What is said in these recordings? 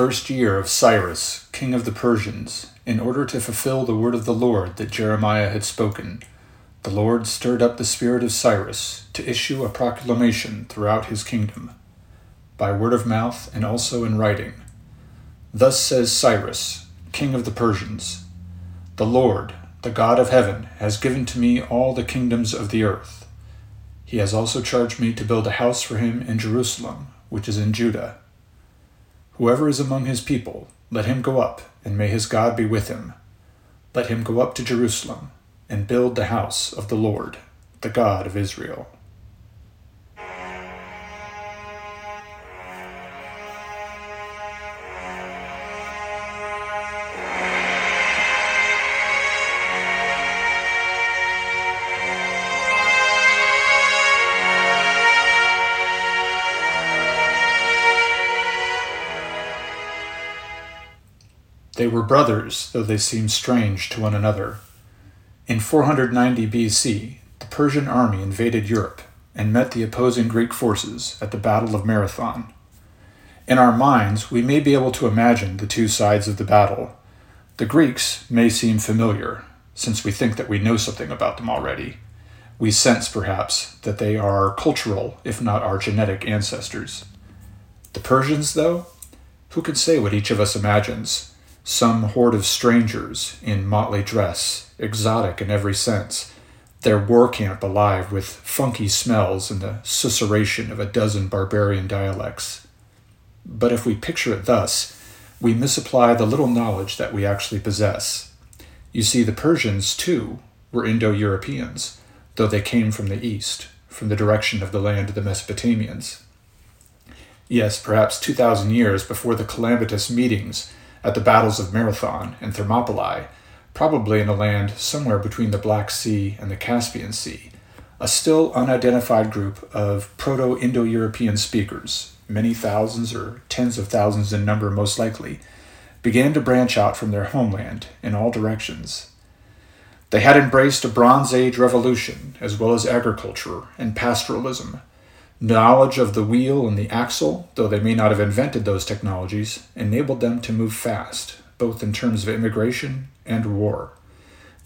First year of Cyrus, king of the Persians, in order to fulfill the word of the Lord that Jeremiah had spoken, the Lord stirred up the spirit of Cyrus to issue a proclamation throughout his kingdom, by word of mouth and also in writing. Thus says Cyrus, king of the Persians The Lord, the God of heaven, has given to me all the kingdoms of the earth. He has also charged me to build a house for him in Jerusalem, which is in Judah. Whoever is among his people, let him go up, and may his God be with him. Let him go up to Jerusalem, and build the house of the Lord, the God of Israel. They were brothers, though they seemed strange to one another. In 490 BC, the Persian army invaded Europe and met the opposing Greek forces at the Battle of Marathon. In our minds, we may be able to imagine the two sides of the battle. The Greeks may seem familiar, since we think that we know something about them already. We sense, perhaps, that they are cultural, if not our genetic ancestors. The Persians, though? Who can say what each of us imagines? Some horde of strangers in motley dress, exotic in every sense, their war camp alive with funky smells and the susurration of a dozen barbarian dialects. But if we picture it thus, we misapply the little knowledge that we actually possess. You see, the Persians, too, were Indo Europeans, though they came from the east, from the direction of the land of the Mesopotamians. Yes, perhaps 2,000 years before the calamitous meetings at the battles of Marathon and Thermopylae, probably in a land somewhere between the Black Sea and the Caspian Sea, a still unidentified group of Proto Indo European speakers, many thousands or tens of thousands in number most likely, began to branch out from their homeland in all directions. They had embraced a Bronze Age revolution as well as agriculture and pastoralism Knowledge of the wheel and the axle, though they may not have invented those technologies, enabled them to move fast, both in terms of immigration and war.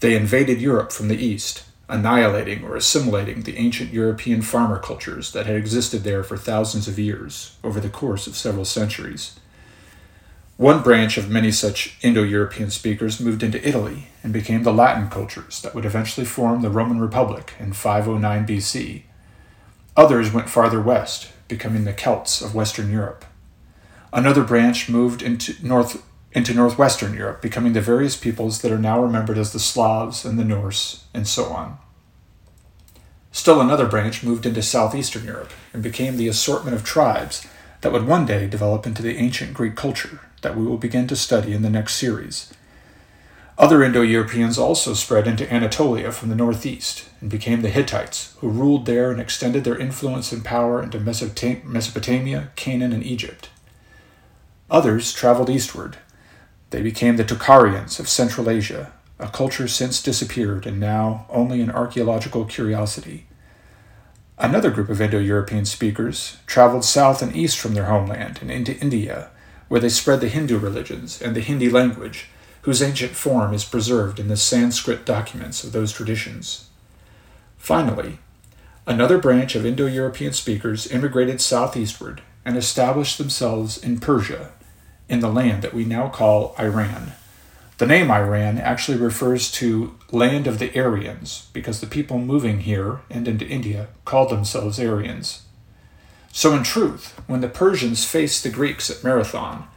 They invaded Europe from the east, annihilating or assimilating the ancient European farmer cultures that had existed there for thousands of years over the course of several centuries. One branch of many such Indo European speakers moved into Italy and became the Latin cultures that would eventually form the Roman Republic in 509 BC Others went farther west, becoming the Celts of Western Europe. Another branch moved into north into northwestern Europe, becoming the various peoples that are now remembered as the Slavs and the Norse, and so on. Still another branch moved into southeastern Europe and became the assortment of tribes that would one day develop into the ancient Greek culture that we will begin to study in the next series. Other Indo Europeans also spread into Anatolia from the northeast and became the Hittites, who ruled there and extended their influence and power into Mesopotamia, Canaan, and Egypt. Others traveled eastward. They became the Tocharians of Central Asia, a culture since disappeared and now only an archaeological curiosity. Another group of Indo European speakers traveled south and east from their homeland and into India, where they spread the Hindu religions and the Hindi language whose ancient form is preserved in the Sanskrit documents of those traditions. Finally, another branch of Indo European speakers immigrated southeastward and established themselves in Persia, in the land that we now call Iran. The name Iran actually refers to land of the Aryans because the people moving here and into India called themselves Aryans. So, in truth, when the Persians faced the Greeks at Marathon,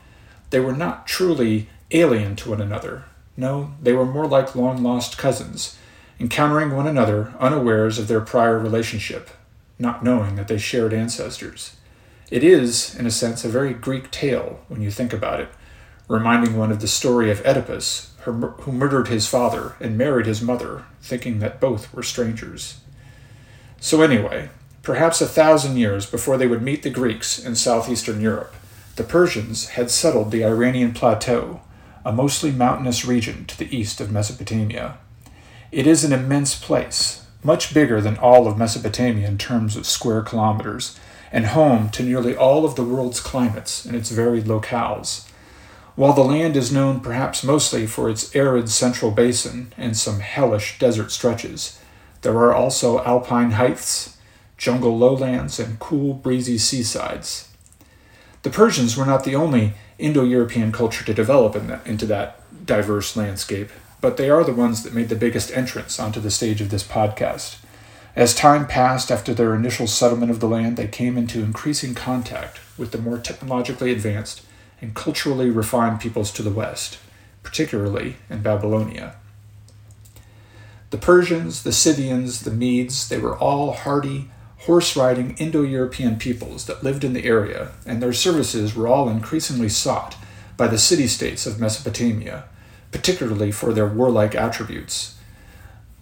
they were not truly alien to one another. No, they were more like long lost cousins, encountering one another unawares of their prior relationship, not knowing that they shared ancestors. It is, in a sense, a very Greek tale when you think about it, reminding one of the story of Oedipus, who murdered his father and married his mother, thinking that both were strangers. So, anyway, perhaps a thousand years before they would meet the Greeks in southeastern Europe, the Persians had settled the Iranian plateau a mostly mountainous region to the east of Mesopotamia. It is an immense place, much bigger than all of Mesopotamia in terms of square kilometers, and home to nearly all of the world's climates and its varied locales. While the land is known perhaps mostly for its arid central basin and some hellish desert stretches, there are also alpine heights, jungle lowlands, and cool, breezy seasides. The Persians were not the only Indo European culture to develop in that, into that diverse landscape, but they are the ones that made the biggest entrance onto the stage of this podcast. As time passed after their initial settlement of the land, they came into increasing contact with the more technologically advanced and culturally refined peoples to the west, particularly in Babylonia. The Persians, the Scythians, the Medes, they were all hardy, horse riding Indo European peoples that lived in the area, and their services were all increasingly sought by the city states of Mesopotamia, particularly for their warlike attributes.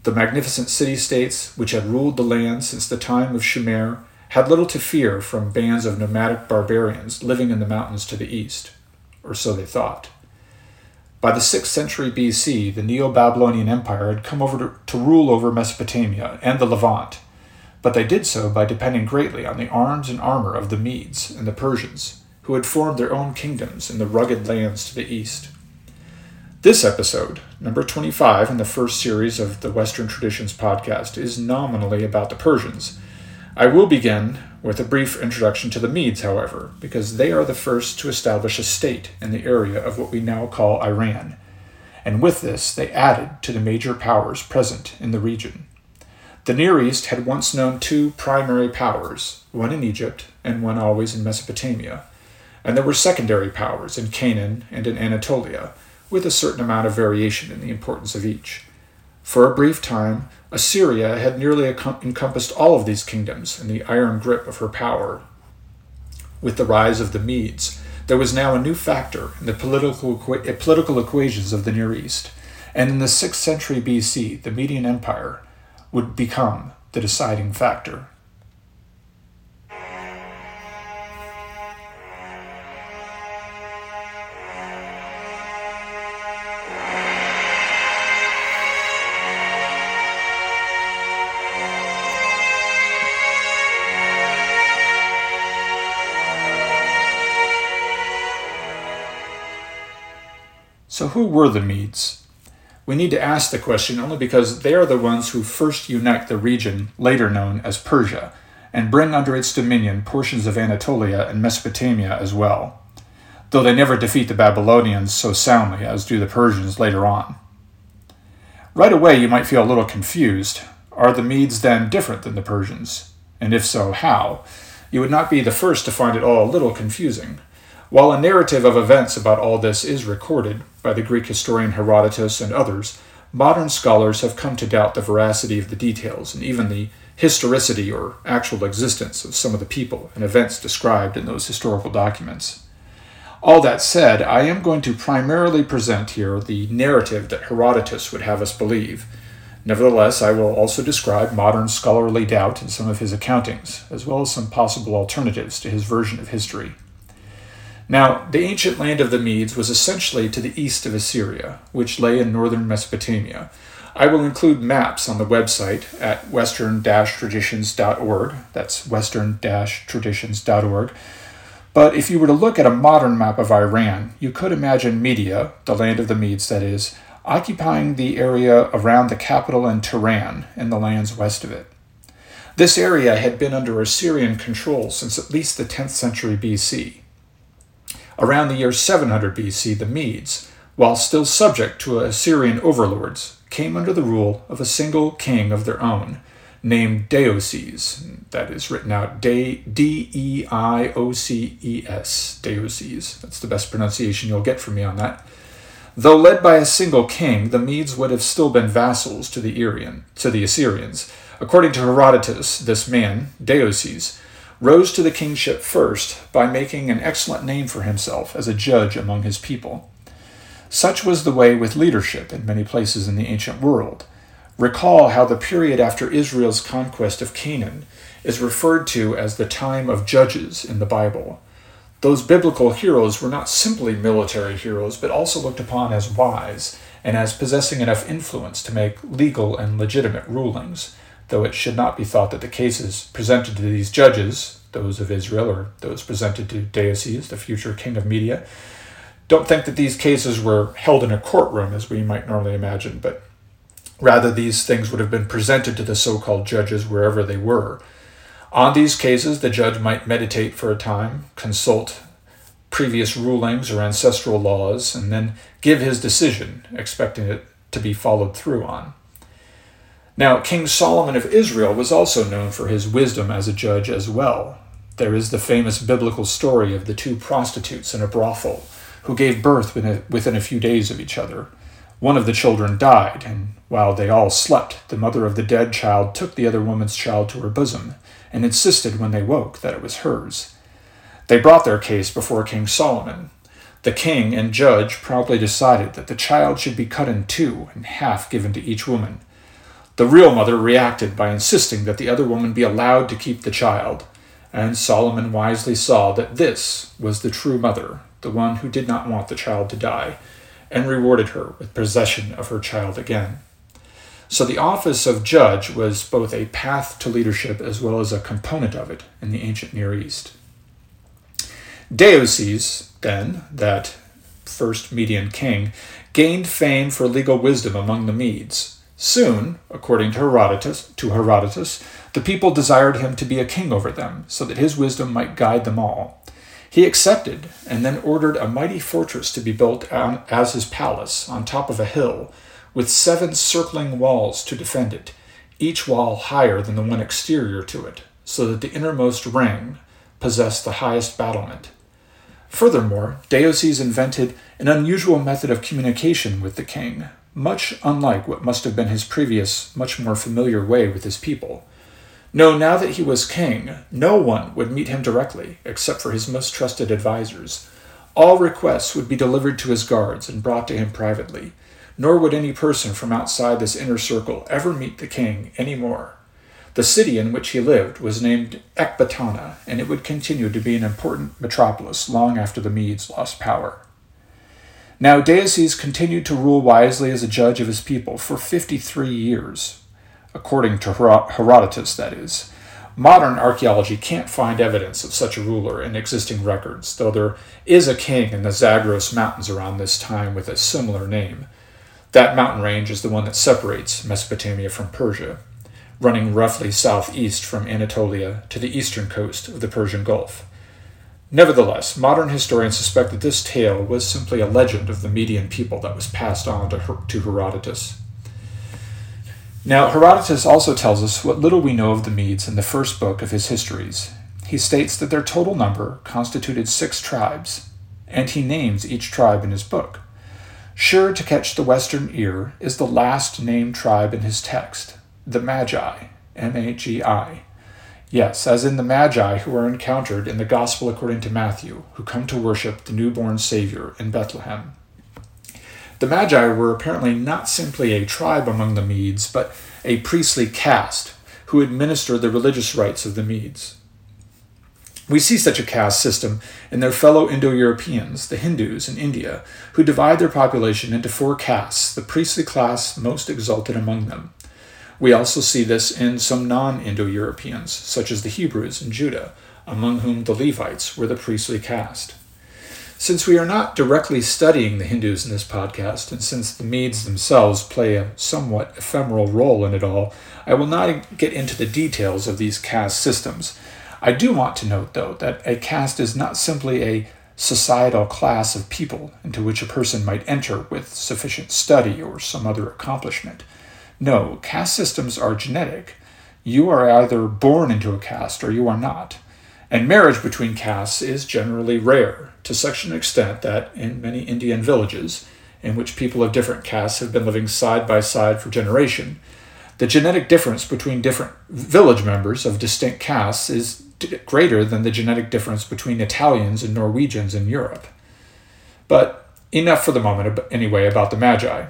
The magnificent city states, which had ruled the land since the time of Shumer, had little to fear from bands of nomadic barbarians living in the mountains to the east, or so they thought. By the 6th century BC, the Neo Babylonian Empire had come over to, to, rule over Mesopotamia and the Levant, but they did so by depending greatly on the arms and armor of the Medes and the Persians, who had formed their own kingdoms in the rugged lands to the east. This episode, number 25 in the first series of the Western Traditions podcast, is nominally about the Persians. I will begin with a brief introduction to the Medes, however, because they are the first to establish a state in the area of what we now call Iran, and with this they added to the major powers present in the region. The Near East had once known two primary powers, one in Egypt and one always in Mesopotamia, and there were secondary powers in Canaan and in Anatolia, with a certain amount of variation in the importance of each. For a brief time, Assyria had nearly encompassed all of these kingdoms in the iron grip of her power. With the rise of the Medes, there was now a new factor in the political, political equations of the Near East, and in the 6th century BC, the Median Empire would become the deciding factor. So, who were the Medes? We need to ask the question only because they are the ones who first unite the region later known as Persia and bring under its dominion portions of Anatolia and Mesopotamia as well, though they never defeat the Babylonians so soundly as do the Persians later on. Right away, you might feel a little confused. Are the Medes then different than the Persians? And if so, how? You would not be the first to find it all a little confusing. While a narrative of events about all this is recorded by the Greek historian Herodotus and others, modern scholars have come to doubt the veracity of the details and even the historicity or actual existence of some of the people and events described in those historical documents. All that said, I am going to primarily present here the narrative that Herodotus would have us believe. Nevertheless, I will also describe modern scholarly doubt in some of his accountings, as well as some possible alternatives to his version of history. Now, the ancient land of the Medes was essentially to the east of Assyria, which lay in northern Mesopotamia. I will include maps on the website at western traditions.org. That's western traditions.org. But if you were to look at a modern map of Iran, you could imagine Media, the land of the Medes that is, occupying the area around the capital in Tehran and the lands west of it. This area had been under Assyrian control since at least the 10th century BC. Around the year 700 BC, the Medes, while still subject to Assyrian overlords, came under the rule of a single king of their own, named Deioces. That is written out D E I O C E S, Deioces. That's the best pronunciation you'll get from me on that. Though led by a single king, the Medes would have still been vassals to the Irian, to the Assyrians. According to Herodotus, this man, Deioces, rose to the kingship first by making an excellent name for himself as a judge among his people. Such was the way with leadership in many places in the ancient world. Recall how the period after Israel's conquest of Canaan is referred to as the time of judges in the Bible. Those biblical heroes were not simply military heroes, but also looked upon as wise and as possessing enough influence to make legal and legitimate rulings though it should not be thought that the cases presented to these judges, those of Israel or those presented to Deioces, the future king of Media. Don't think that these cases were held in a courtroom as we might normally imagine, but rather these things would have been presented to the so called judges wherever they were. On these cases, the judge might meditate for a time, consult previous rulings or ancestral laws, and then give his decision, expecting it to be followed through on. Now, King Solomon of Israel was also known for his wisdom as a judge as well. There is the famous biblical story of the two prostitutes in a brothel who gave birth within a few days of each other. One of the children died, and while they all slept, the mother of the dead child took the other woman's child to her bosom and insisted when they woke that it was hers. They brought their case before King Solomon. The king and judge promptly decided that the child should be cut in two and half given to each woman the real mother reacted by insisting that the other woman be allowed to keep the child, and Solomon wisely saw that this was the true mother, the one who did not want the child to die, and rewarded her with possession of her child again. So the office of judge was both a path to leadership as well as a component of it in the ancient Near East. Deioces, then, that first Median king, gained fame for legal wisdom among the Medes, Soon, according to Herodotus, to Herodotus, the people desired him to be a king over them, so that his wisdom might guide them all. He accepted, and then ordered a mighty fortress to be built on, as his palace, on top of a hill, with seven circling walls to defend it, each wall higher than the one exterior to it, so that the innermost ring possessed the highest battlement. Furthermore, Deioces invented an unusual method of communication with the king, much unlike what must have been his previous, much more familiar way with his people. No, now that he was king, no one would meet him directly, except for his most trusted advisers. All requests would be delivered to his guards and brought to him privately, nor would any person from outside this inner circle ever meet the king any more. The city in which he lived was named Ecbatana, and it would continue to be an important metropolis long after the Medes lost power. Now Deioces continued to rule wisely as a judge of his people for 53 years, according to Herodotus, that is. Modern archaeology can't find evidence of such a ruler in existing records, though there is a king in the Zagros Mountains around this time with a similar name. That mountain range is the one that separates Mesopotamia from Persia, running roughly southeast from Anatolia to the eastern coast of the Persian Gulf. Nevertheless, modern historians suspect that this tale was simply a legend of the Median people that was passed on to, Her- to Herodotus. Now, Herodotus also tells us what little we know of the Medes in the first book of his histories. He states that their total number constituted six tribes, and he names each tribe in his book. Sure to catch the Western ear is the last named tribe in his text, the Magi, M A G I. Yes, as in the Magi who are encountered in the Gospel according to Matthew, who come to worship the newborn Savior in Bethlehem. The Magi were apparently not simply a tribe among the Medes, but a priestly caste who administered the religious rites of the Medes. We see such a caste system in their fellow Indo Europeans, the Hindus in India, who divide their population into four castes, the priestly class most exalted among them. We also see this in some non Indo Europeans, such as the Hebrews in Judah, among whom the Levites were the priestly caste. Since we are not directly studying the Hindus in this podcast, and since the Medes themselves play a somewhat ephemeral role in it all, I will not get into the details of these caste systems. I do want to note, though, that a caste is not simply a societal class of people into which a person might enter with sufficient study or some other accomplishment. No, caste systems are genetic. You are either born into a caste or you are not. And marriage between castes is generally rare, to such an extent that in many Indian villages, in which people of different castes have been living side by side for generation, the genetic difference between different village members of distinct castes is greater than the genetic difference between Italians and Norwegians in Europe. But enough for the moment, anyway, about the Magi.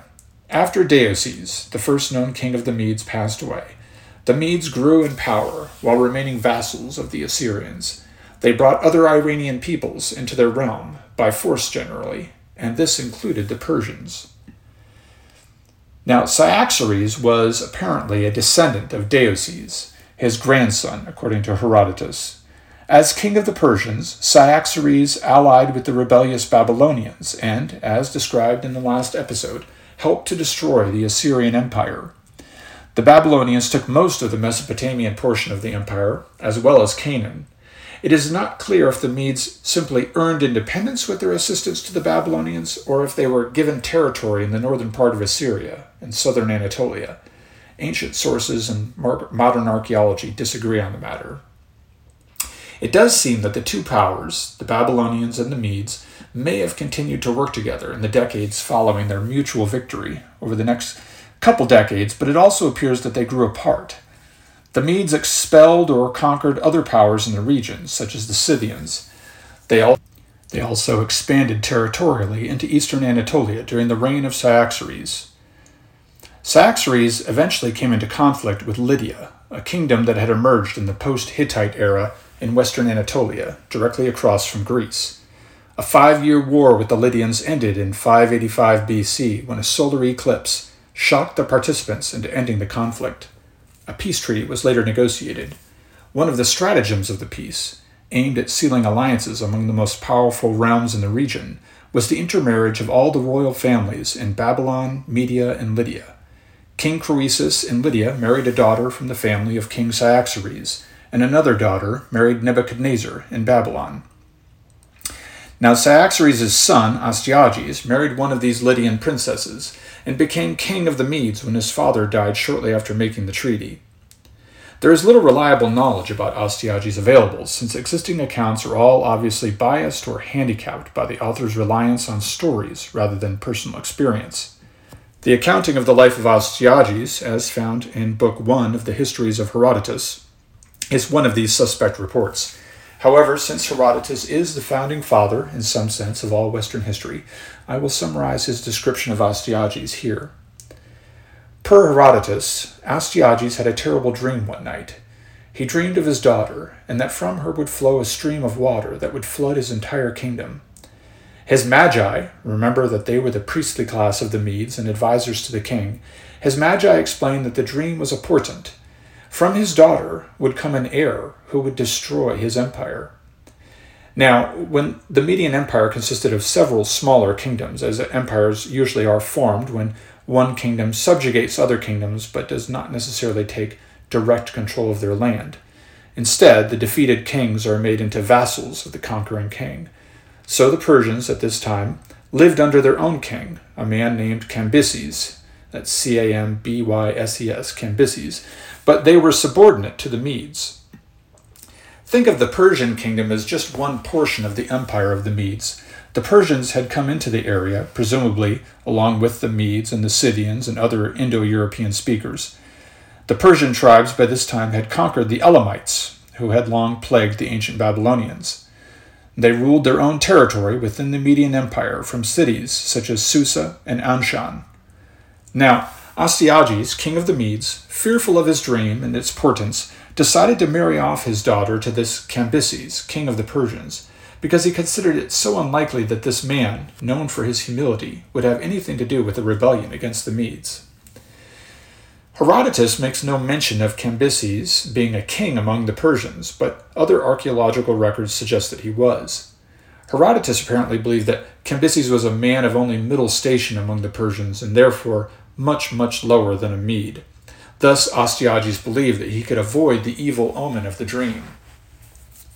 After Deioces, the first known king of the Medes, passed away, the Medes grew in power while remaining vassals of the Assyrians. They brought other Iranian peoples into their realm, by force generally, and this included the Persians. Now, Cyaxares was apparently a descendant of Deioces, his grandson, according to Herodotus. As king of the Persians, Cyaxares allied with the rebellious Babylonians and, as described in the last episode, helped to destroy the Assyrian Empire. The Babylonians took most of the Mesopotamian portion of the empire, as well as Canaan. It is not clear if the Medes simply earned independence with their assistance to the Babylonians, or if they were given territory in the northern part of Assyria and southern Anatolia. Ancient sources and modern archaeology disagree on the matter. It does seem that the two powers, the Babylonians and the Medes, may have continued to work together in the decades following their mutual victory over the next couple decades, but it also appears that they grew apart. The Medes expelled or conquered other powers in the region, such as the Scythians. They, al- they also expanded territorially into eastern Anatolia during the reign of Cyaxares. Cyaxares eventually came into conflict with Lydia, a kingdom that had emerged in the post Hittite era in western Anatolia, directly across from Greece. A five year war with the Lydians ended in 585 BC when a solar eclipse shocked the participants into ending the conflict. A peace treaty was later negotiated. One of the stratagems of the peace, aimed at sealing alliances among the most powerful realms in the region, was the intermarriage of all the royal families in Babylon, Media, and Lydia. King Croesus in Lydia married a daughter from the family of King Cyaxares, and another daughter married Nebuchadnezzar in Babylon. Now Cyaxares' son, Astyages, married one of these Lydian princesses, and became king of the Medes when his father died shortly after making the treaty. There is little reliable knowledge about Astyages available, since existing accounts are all obviously biased or handicapped by the author's reliance on stories rather than personal experience. The accounting of the life of Astyages, as found in Book 1 of the Histories of Herodotus, is one of these suspect reports. However, since Herodotus is the founding father, in some sense, of all Western history, I will summarize his description of Astyages here. Per Herodotus, Astyages had a terrible dream one night. He dreamed of his daughter, and that from her would flow a stream of water that would flood his entire kingdom. His magi, remember that they were the priestly class of the Medes and advisers to the king, his magi explained that the dream was a portent from his daughter would come an heir who would destroy his empire. Now, when the Median Empire consisted of several smaller kingdoms, as empires usually are formed when one kingdom subjugates other kingdoms but does not necessarily take direct control of their land. Instead, the defeated kings are made into vassals of the conquering king. So the Persians at this time lived under their own king, a man named Cambyses. That's C A M B Y S E S, Cambyses but they were subordinate to the Medes. Think of the Persian kingdom as just one portion of the empire of the Medes. The Persians had come into the area, presumably along with the Medes and the Scythians and other Indo European speakers. The Persian tribes by this time had conquered the Elamites, who had long plagued the ancient Babylonians. They ruled their own territory within the Median Empire from cities such as Susa and Anshan. Now, Astyages, king of the Medes, fearful of his dream and its portents, decided to marry off his daughter to this Cambyses, king of the Persians, because he considered it so unlikely that this man, known for his humility, would have anything to do with the rebellion against the Medes. Herodotus makes no mention of Cambyses being a king among the Persians, but other archaeological records suggest that he was. Herodotus apparently believed that Cambyses was a man of only middle station among the Persians and therefore much, much lower than a Mede. Thus, Astyages believed that he could avoid the evil omen of the dream.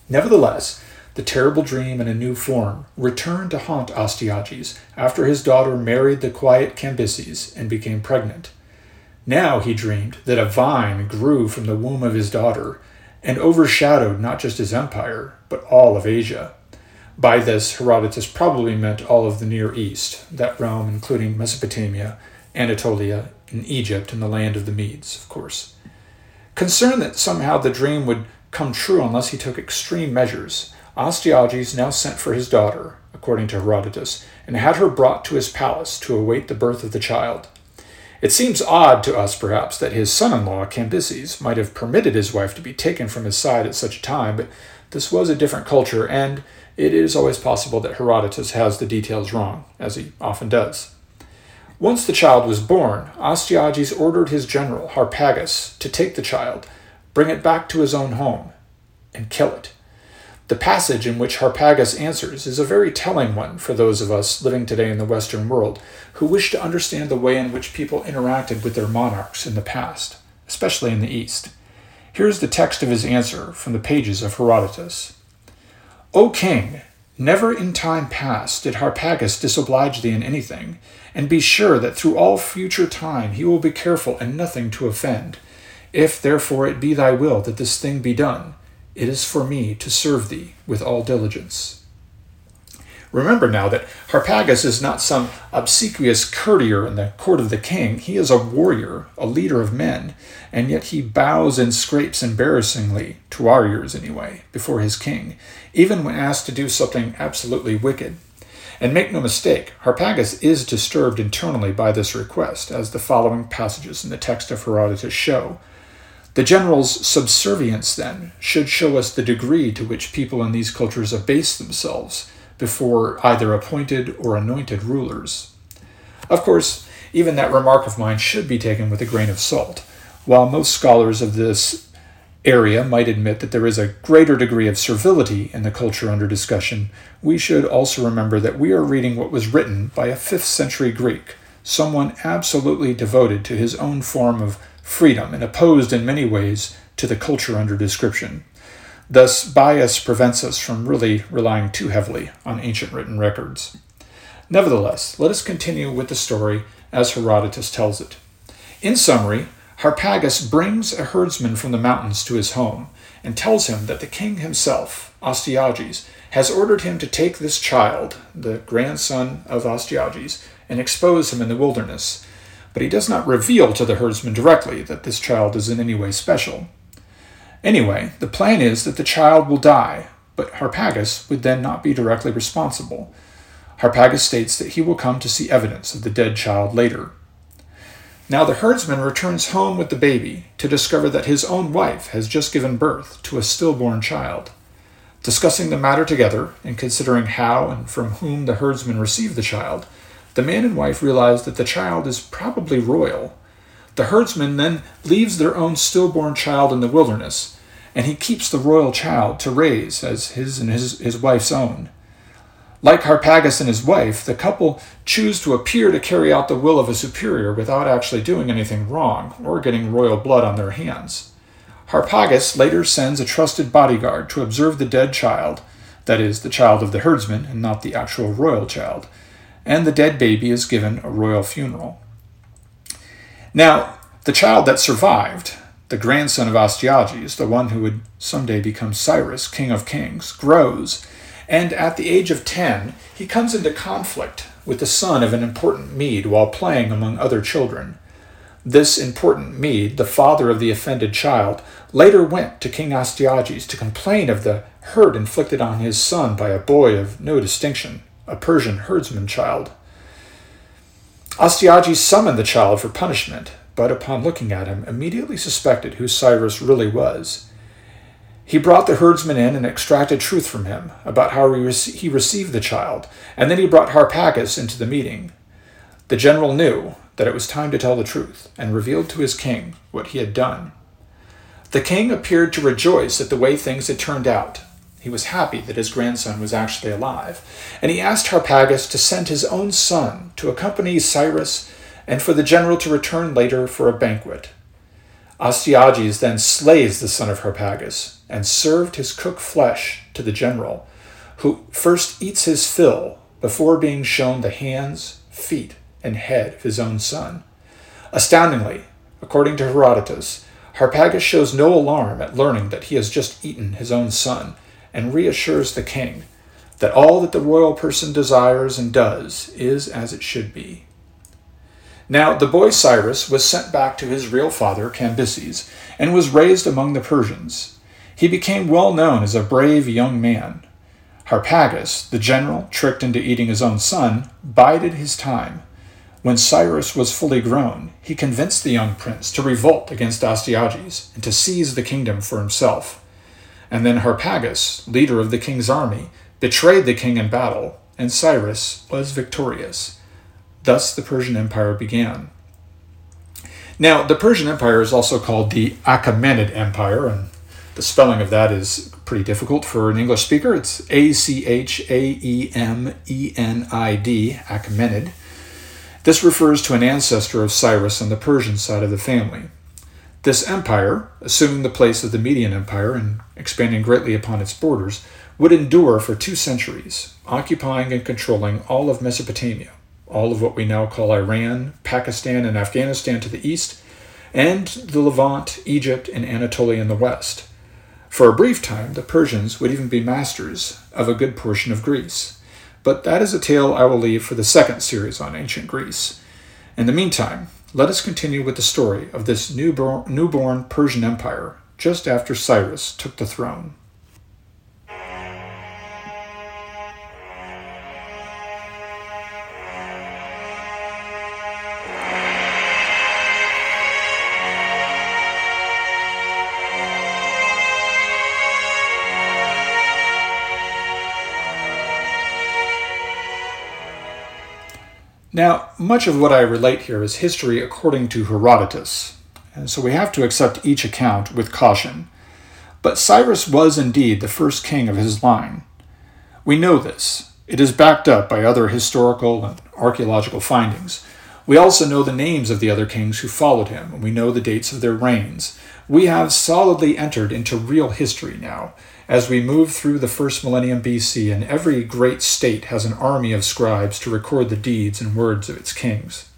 Nevertheless, the terrible dream in a new form returned to haunt Astyages after his daughter married the quiet Cambyses and became pregnant. Now he dreamed that a vine grew from the womb of his daughter and overshadowed not just his empire, but all of Asia. By this, Herodotus probably meant all of the Near East, that realm including Mesopotamia Anatolia, in Egypt, and the land of the Medes, of course. Concerned that somehow the dream would come true unless he took extreme measures, Astyages now sent for his daughter, according to Herodotus, and had her brought to his palace to await the birth of the child. It seems odd to us, perhaps, that his son in law, Cambyses, might have permitted his wife to be taken from his side at such a time, but this was a different culture, and it is always possible that Herodotus has the details wrong, as he often does. Once the child was born, Astyages ordered his general, Harpagus, to take the child, bring it back to his own home, and kill it. The passage in which Harpagus answers is a very telling one for those of us living today in the Western world who wish to understand the way in which people interacted with their monarchs in the past, especially in the East. Here's the text of his answer from the pages of Herodotus O king, never in time past did Harpagus disoblige thee in anything, and be sure that through all future time he will be careful and nothing to offend. If therefore it be thy will that this thing be done, it is for me to serve thee with all diligence. Remember now that Harpagus is not some obsequious courtier in the court of the king. He is a warrior, a leader of men, and yet he bows and scrapes embarrassingly, to our ears anyway, before his king, even when asked to do something absolutely wicked. And make no mistake, Harpagus is disturbed internally by this request, as the following passages in the text of Herodotus show. The general's subservience, then, should show us the degree to which people in these cultures abase themselves before either appointed or anointed rulers. Of course, even that remark of mine should be taken with a grain of salt. While most scholars of this area might admit that there is a greater degree of servility in the culture under discussion, we should also remember that we are reading what was written by a 5th century Greek, someone absolutely devoted to his own form of freedom and opposed in many ways to the culture under description. Thus, bias prevents us from really relying too heavily on ancient written records. Nevertheless, let us continue with the story as Herodotus tells it. In summary, Harpagus brings a herdsman from the mountains to his home and tells him that the king himself, Astyages, has ordered him to take this child, the grandson of Astyages, and expose him in the wilderness. But he does not reveal to the herdsman directly that this child is in any way special. Anyway, the plan is that the child will die, but Harpagus would then not be directly responsible. Harpagus states that he will come to see evidence of the dead child later. Now the herdsman returns home with the baby to discover that his own wife has just given birth to a stillborn child. Discussing the matter together and considering how and from whom the herdsman received the child, the man and wife realize that the child is probably royal the herdsman then leaves their own stillborn child in the wilderness, and he keeps the royal child to raise as his and his, his wife's own. Like Harpagus and his wife, the couple choose to appear to carry out the will of a superior without actually doing anything wrong or getting royal blood on their hands. Harpagus later sends a trusted bodyguard to observe the dead child, that is, the child of the herdsman and not the actual royal child, and the dead baby is given a royal funeral. Now, the child that survived, the grandson of Astyages, the one who would someday become Cyrus, king of kings, grows, and at the age of 10, he comes into conflict with the son of an important Mede while playing among other children. This important Mede, the father of the offended child, later went to King Astyages to complain of the hurt inflicted on his son by a boy of no distinction, a Persian herdsman child. Astyages summoned the child for punishment, but upon looking at him, immediately suspected who Cyrus really was. He brought the herdsman in and extracted truth from him about how he, rec- he received the child, and then he brought Harpagus into the meeting. The general knew that it was time to tell the truth, and revealed to his king what he had done. The king appeared to rejoice at the way things had turned out, he was happy that his grandson was actually alive, and he asked Harpagus to send his own son to accompany Cyrus and for the general to return later for a banquet. Astyages then slays the son of Harpagus and served his cooked flesh to the general, who first eats his fill before being shown the hands, feet, and head of his own son. Astoundingly, according to Herodotus, Harpagus shows no alarm at learning that he has just eaten his own son and reassures the king that all that the royal person desires and does is as it should be. Now, the boy Cyrus was sent back to his real father, Cambyses, and was raised among the Persians. He became well known as a brave young man. Harpagus, the general, tricked into eating his own son, bided his time. When Cyrus was fully grown, he convinced the young prince to revolt against Astyages and to seize the kingdom for himself. And then Harpagus, leader of the king's army, betrayed the king in battle, and Cyrus was victorious. Thus the Persian Empire began. Now, the Persian Empire is also called the Achaemenid Empire, and the spelling of that is pretty difficult for an English speaker. It's A C H A E M E N I D, Achaemenid. This refers to an ancestor of Cyrus on the Persian side of the family. This empire, assuming the place of the Median Empire and expanding greatly upon its borders, would endure for two centuries, occupying and controlling all of Mesopotamia, all of what we now call Iran, Pakistan, and Afghanistan to the east, and the Levant, Egypt, and Anatolia in the west. For a brief time, the Persians would even be masters of a good portion of Greece. But that is a tale I will leave for the second series on ancient Greece. In the meantime, let us continue with the story of this newborn, Persian Empire just after Cyrus took the throne. Now, much of what I relate here is history according to Herodotus, and so we have to accept each account with caution. But Cyrus was indeed the first king of his line. We know this. It is backed up by other historical and archaeological findings. We also know the names of the other kings who followed him, and we know the dates of their reigns. We have solidly entered into real history now, as we move through the first millennium BC, and every great state has an army of scribes to record the deeds and words of its kings.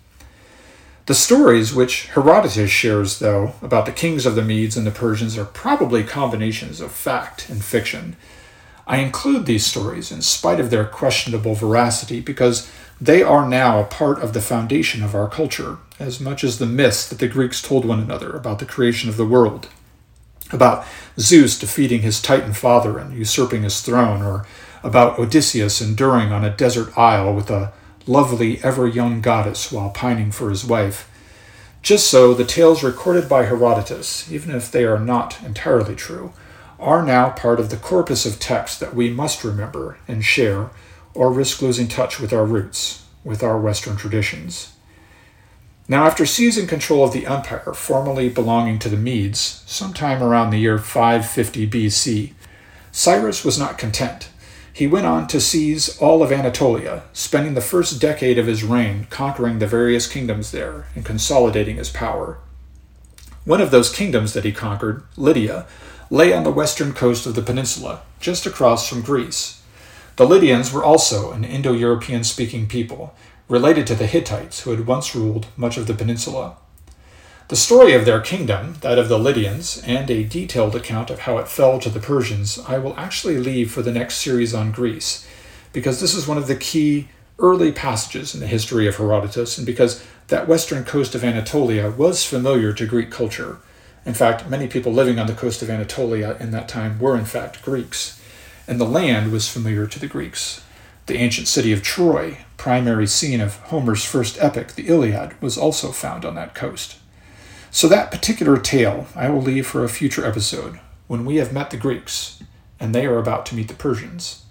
The stories which Herodotus shares, though, about the kings of the Medes and the Persians are probably combinations of fact and fiction. I include these stories in spite of their questionable veracity because they are now a part of the foundation of our culture, as much as the myths that the Greeks told one another about the creation of the world about Zeus defeating his Titan father and usurping his throne, or about Odysseus enduring on a desert isle with a lovely, ever young goddess while pining for his wife. Just so, the tales recorded by Herodotus, even if they are not entirely true, are now part of the corpus of text that we must remember and share, or risk losing touch with our roots, with our Western traditions. Now, after seizing control of the empire formerly belonging to the Medes, sometime around the year 550 BC, Cyrus was not content. He went on to seize all of Anatolia, spending the first decade of his reign conquering the various kingdoms there and consolidating his power. One of those kingdoms that he conquered, Lydia, lay on the western coast of the peninsula, just across from Greece. The Lydians were also an Indo European speaking people, related to the Hittites who had once ruled much of the peninsula. The story of their kingdom, that of the Lydians, and a detailed account of how it fell to the Persians, I will actually leave for the next series on Greece, because this is one of the key early passages in the history of Herodotus, and because that western coast of Anatolia was familiar to Greek culture. In fact, many people living on the coast of Anatolia in that time were in fact Greeks, and the land was familiar to the Greeks. The ancient city of Troy, primary scene of Homer's first epic, the Iliad, was also found on that coast. So, that particular tale I will leave for a future episode when we have met the Greeks and they are about to meet the Persians.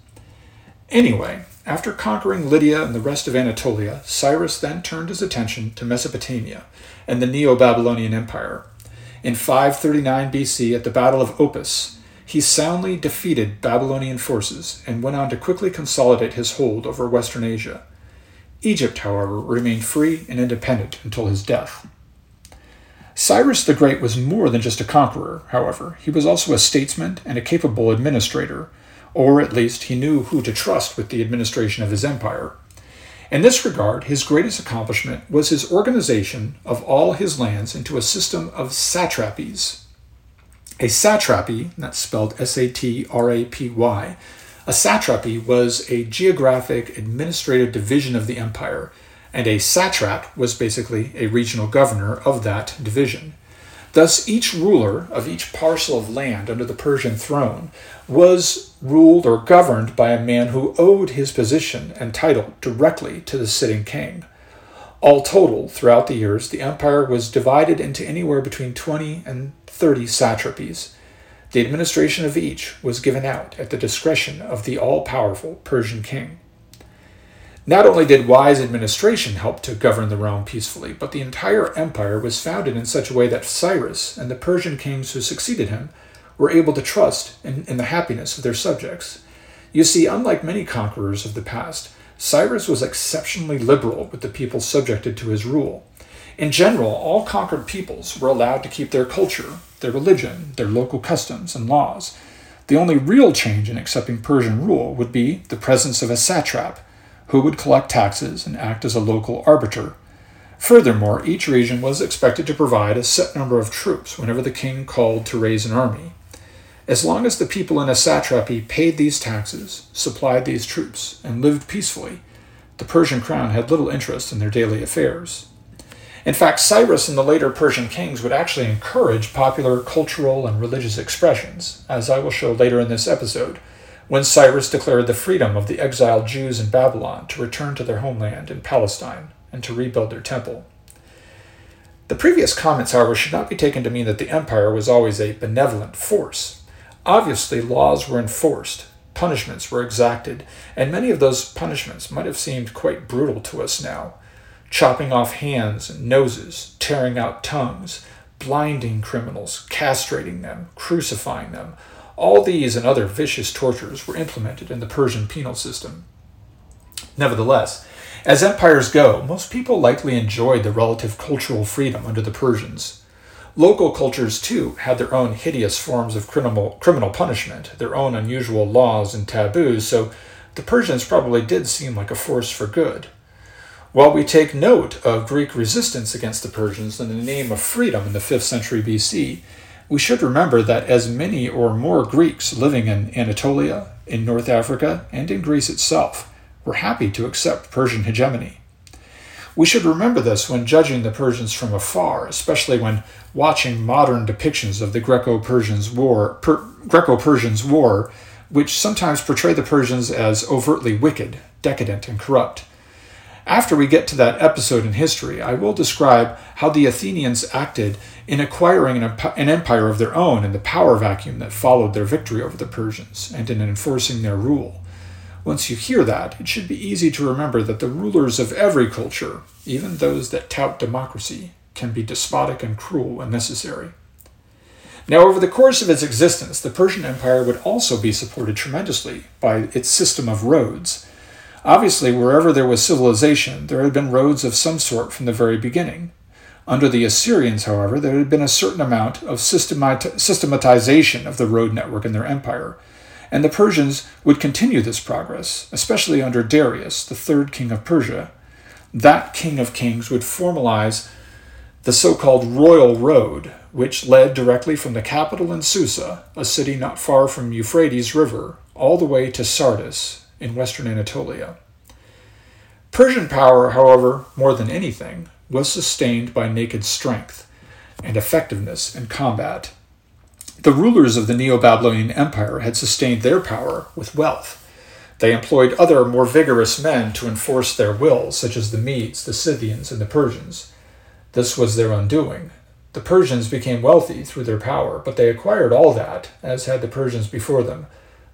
Anyway, after conquering Lydia and the rest of Anatolia, Cyrus then turned his attention to Mesopotamia and the Neo Babylonian Empire. In 539 BC, at the Battle of Opis, he soundly defeated Babylonian forces and went on to quickly consolidate his hold over Western Asia. Egypt, however, remained free and independent until his death. Cyrus the Great was more than just a conqueror, however. He was also a statesman and a capable administrator, or at least he knew who to trust with the administration of his empire. In this regard, his greatest accomplishment was his organization of all his lands into a system of satrapies, a satrapy, that's spelled S A T R A P Y, a satrapy was a geographic administrative division of the empire, and a satrap was basically a regional governor of that division. Thus, each ruler of each parcel of land under the Persian throne was ruled or governed by a man who owed his position and title directly to the sitting king. All total, throughout the years, the empire was divided into anywhere between 20 and 30 satrapies. The administration of each was given out at the discretion of the all powerful Persian king. Not only did wise administration help to govern the realm peacefully, but the entire empire was founded in such a way that Cyrus and the Persian kings who succeeded him were able to trust in, in the happiness of their subjects. You see, unlike many conquerors of the past, Cyrus was exceptionally liberal with the people subjected to his rule. In general, all conquered peoples were allowed to keep their culture, their religion, their local customs and laws. The only real change in accepting Persian rule would be the presence of a satrap, who would collect taxes and act as a local arbiter. Furthermore, each region was expected to provide a set number of troops whenever the king called to raise an army. As long as the people in a satrapy paid these taxes, supplied these troops, and lived peacefully, the Persian crown had little interest in their daily affairs. In fact, Cyrus and the later Persian kings would actually encourage popular cultural and religious expressions, as I will show later in this episode, when Cyrus declared the freedom of the exiled Jews in Babylon to return to their homeland in Palestine and to rebuild their temple. The previous comments, however, should not be taken to mean that the empire was always a benevolent force. Obviously, laws were enforced, punishments were exacted, and many of those punishments might have seemed quite brutal to us now chopping off hands and noses, tearing out tongues, blinding criminals, castrating them, crucifying them. All these and other vicious tortures were implemented in the Persian penal system. Nevertheless, as empires go, most people likely enjoyed the relative cultural freedom under the Persians. Local cultures, too, had their own hideous forms of criminal, criminal punishment, their own unusual laws and taboos, so the Persians probably did seem like a force for good. While we take note of Greek resistance against the Persians in the name of freedom in the 5th century BC, we should remember that as many or more Greeks living in Anatolia, in North Africa, and in Greece itself were happy to accept Persian hegemony. We should remember this when judging the Persians from afar, especially when watching modern depictions of the Greco-Persians war, per, Greco-Persians war, which sometimes portray the Persians as overtly wicked, decadent, and corrupt. After we get to that episode in history, I will describe how the Athenians acted in acquiring an empire of their own in the power vacuum that followed their victory over the Persians and in enforcing their rule. Once you hear that, it should be easy to remember that the rulers of every culture, even those that tout democracy, can be despotic and cruel when necessary. Now, over the course of its existence, the Persian Empire would also be supported tremendously by its system of roads Obviously, wherever there was civilization, there had been roads of some sort from the very beginning. Under the Assyrians, however, there had been a certain amount of systematization of the road network in their empire, and the Persians would continue this progress, especially under Darius, the third king of Persia. That king of kings would formalize the so called Royal Road, which led directly from the capital in Susa, a city not far from Euphrates River, all the way to Sardis, in western Anatolia. Persian power, however, more than anything, was sustained by naked strength and effectiveness in combat. The rulers of the Neo Babylonian Empire had sustained their power with wealth. They employed other, more vigorous men to enforce their will, such as the Medes, the Scythians, and the Persians. This was their undoing. The Persians became wealthy through their power, but they acquired all that, as had the Persians before them,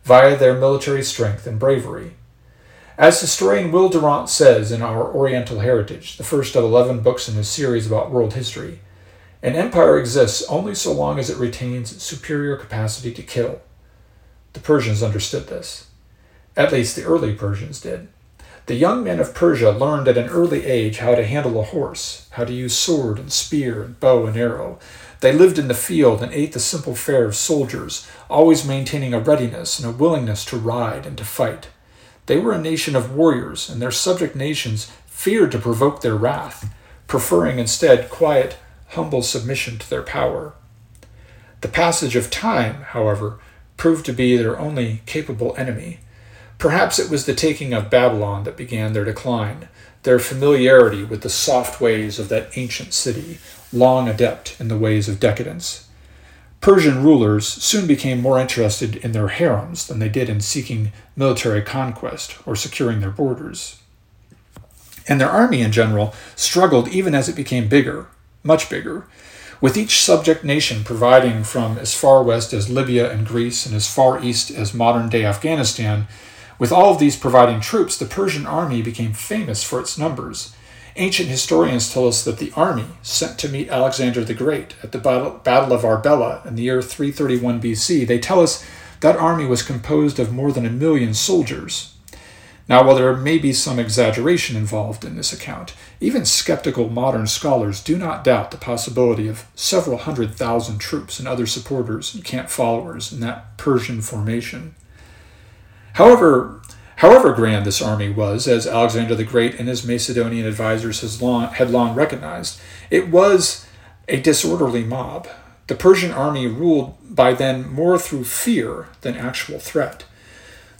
via their military strength and bravery. As historian Will Durant says in Our Oriental Heritage, the first of 11 books in his series about world history, an empire exists only so long as it retains its superior capacity to kill. The Persians understood this. At least the early Persians did. The young men of Persia learned at an early age how to handle a horse, how to use sword and spear and bow and arrow, they lived in the field and ate the simple fare of soldiers, always maintaining a readiness and a willingness to ride and to fight. They were a nation of warriors, and their subject nations feared to provoke their wrath, preferring instead quiet, humble submission to their power. The passage of time, however, proved to be their only capable enemy. Perhaps it was the taking of Babylon that began their decline, their familiarity with the soft ways of that ancient city, long adept in the ways of decadence. Persian rulers soon became more interested in their harems than they did in seeking military conquest or securing their borders. And their army in general struggled even as it became bigger, much bigger, with each subject nation providing from as far west as Libya and Greece and as far east as modern day Afghanistan. With all of these providing troops, the Persian army became famous for its numbers Ancient historians tell us that the army sent to meet Alexander the Great at the Battle of Arbela in the year 331 BC, they tell us that army was composed of more than a million soldiers. Now, while there may be some exaggeration involved in this account, even skeptical modern scholars do not doubt the possibility of several hundred thousand troops and other supporters and camp followers in that Persian formation. However, however grand this army was, as Alexander the Great and his Macedonian advisers long, had long recognized, it was a disorderly mob. The Persian army ruled by then more through fear than actual threat.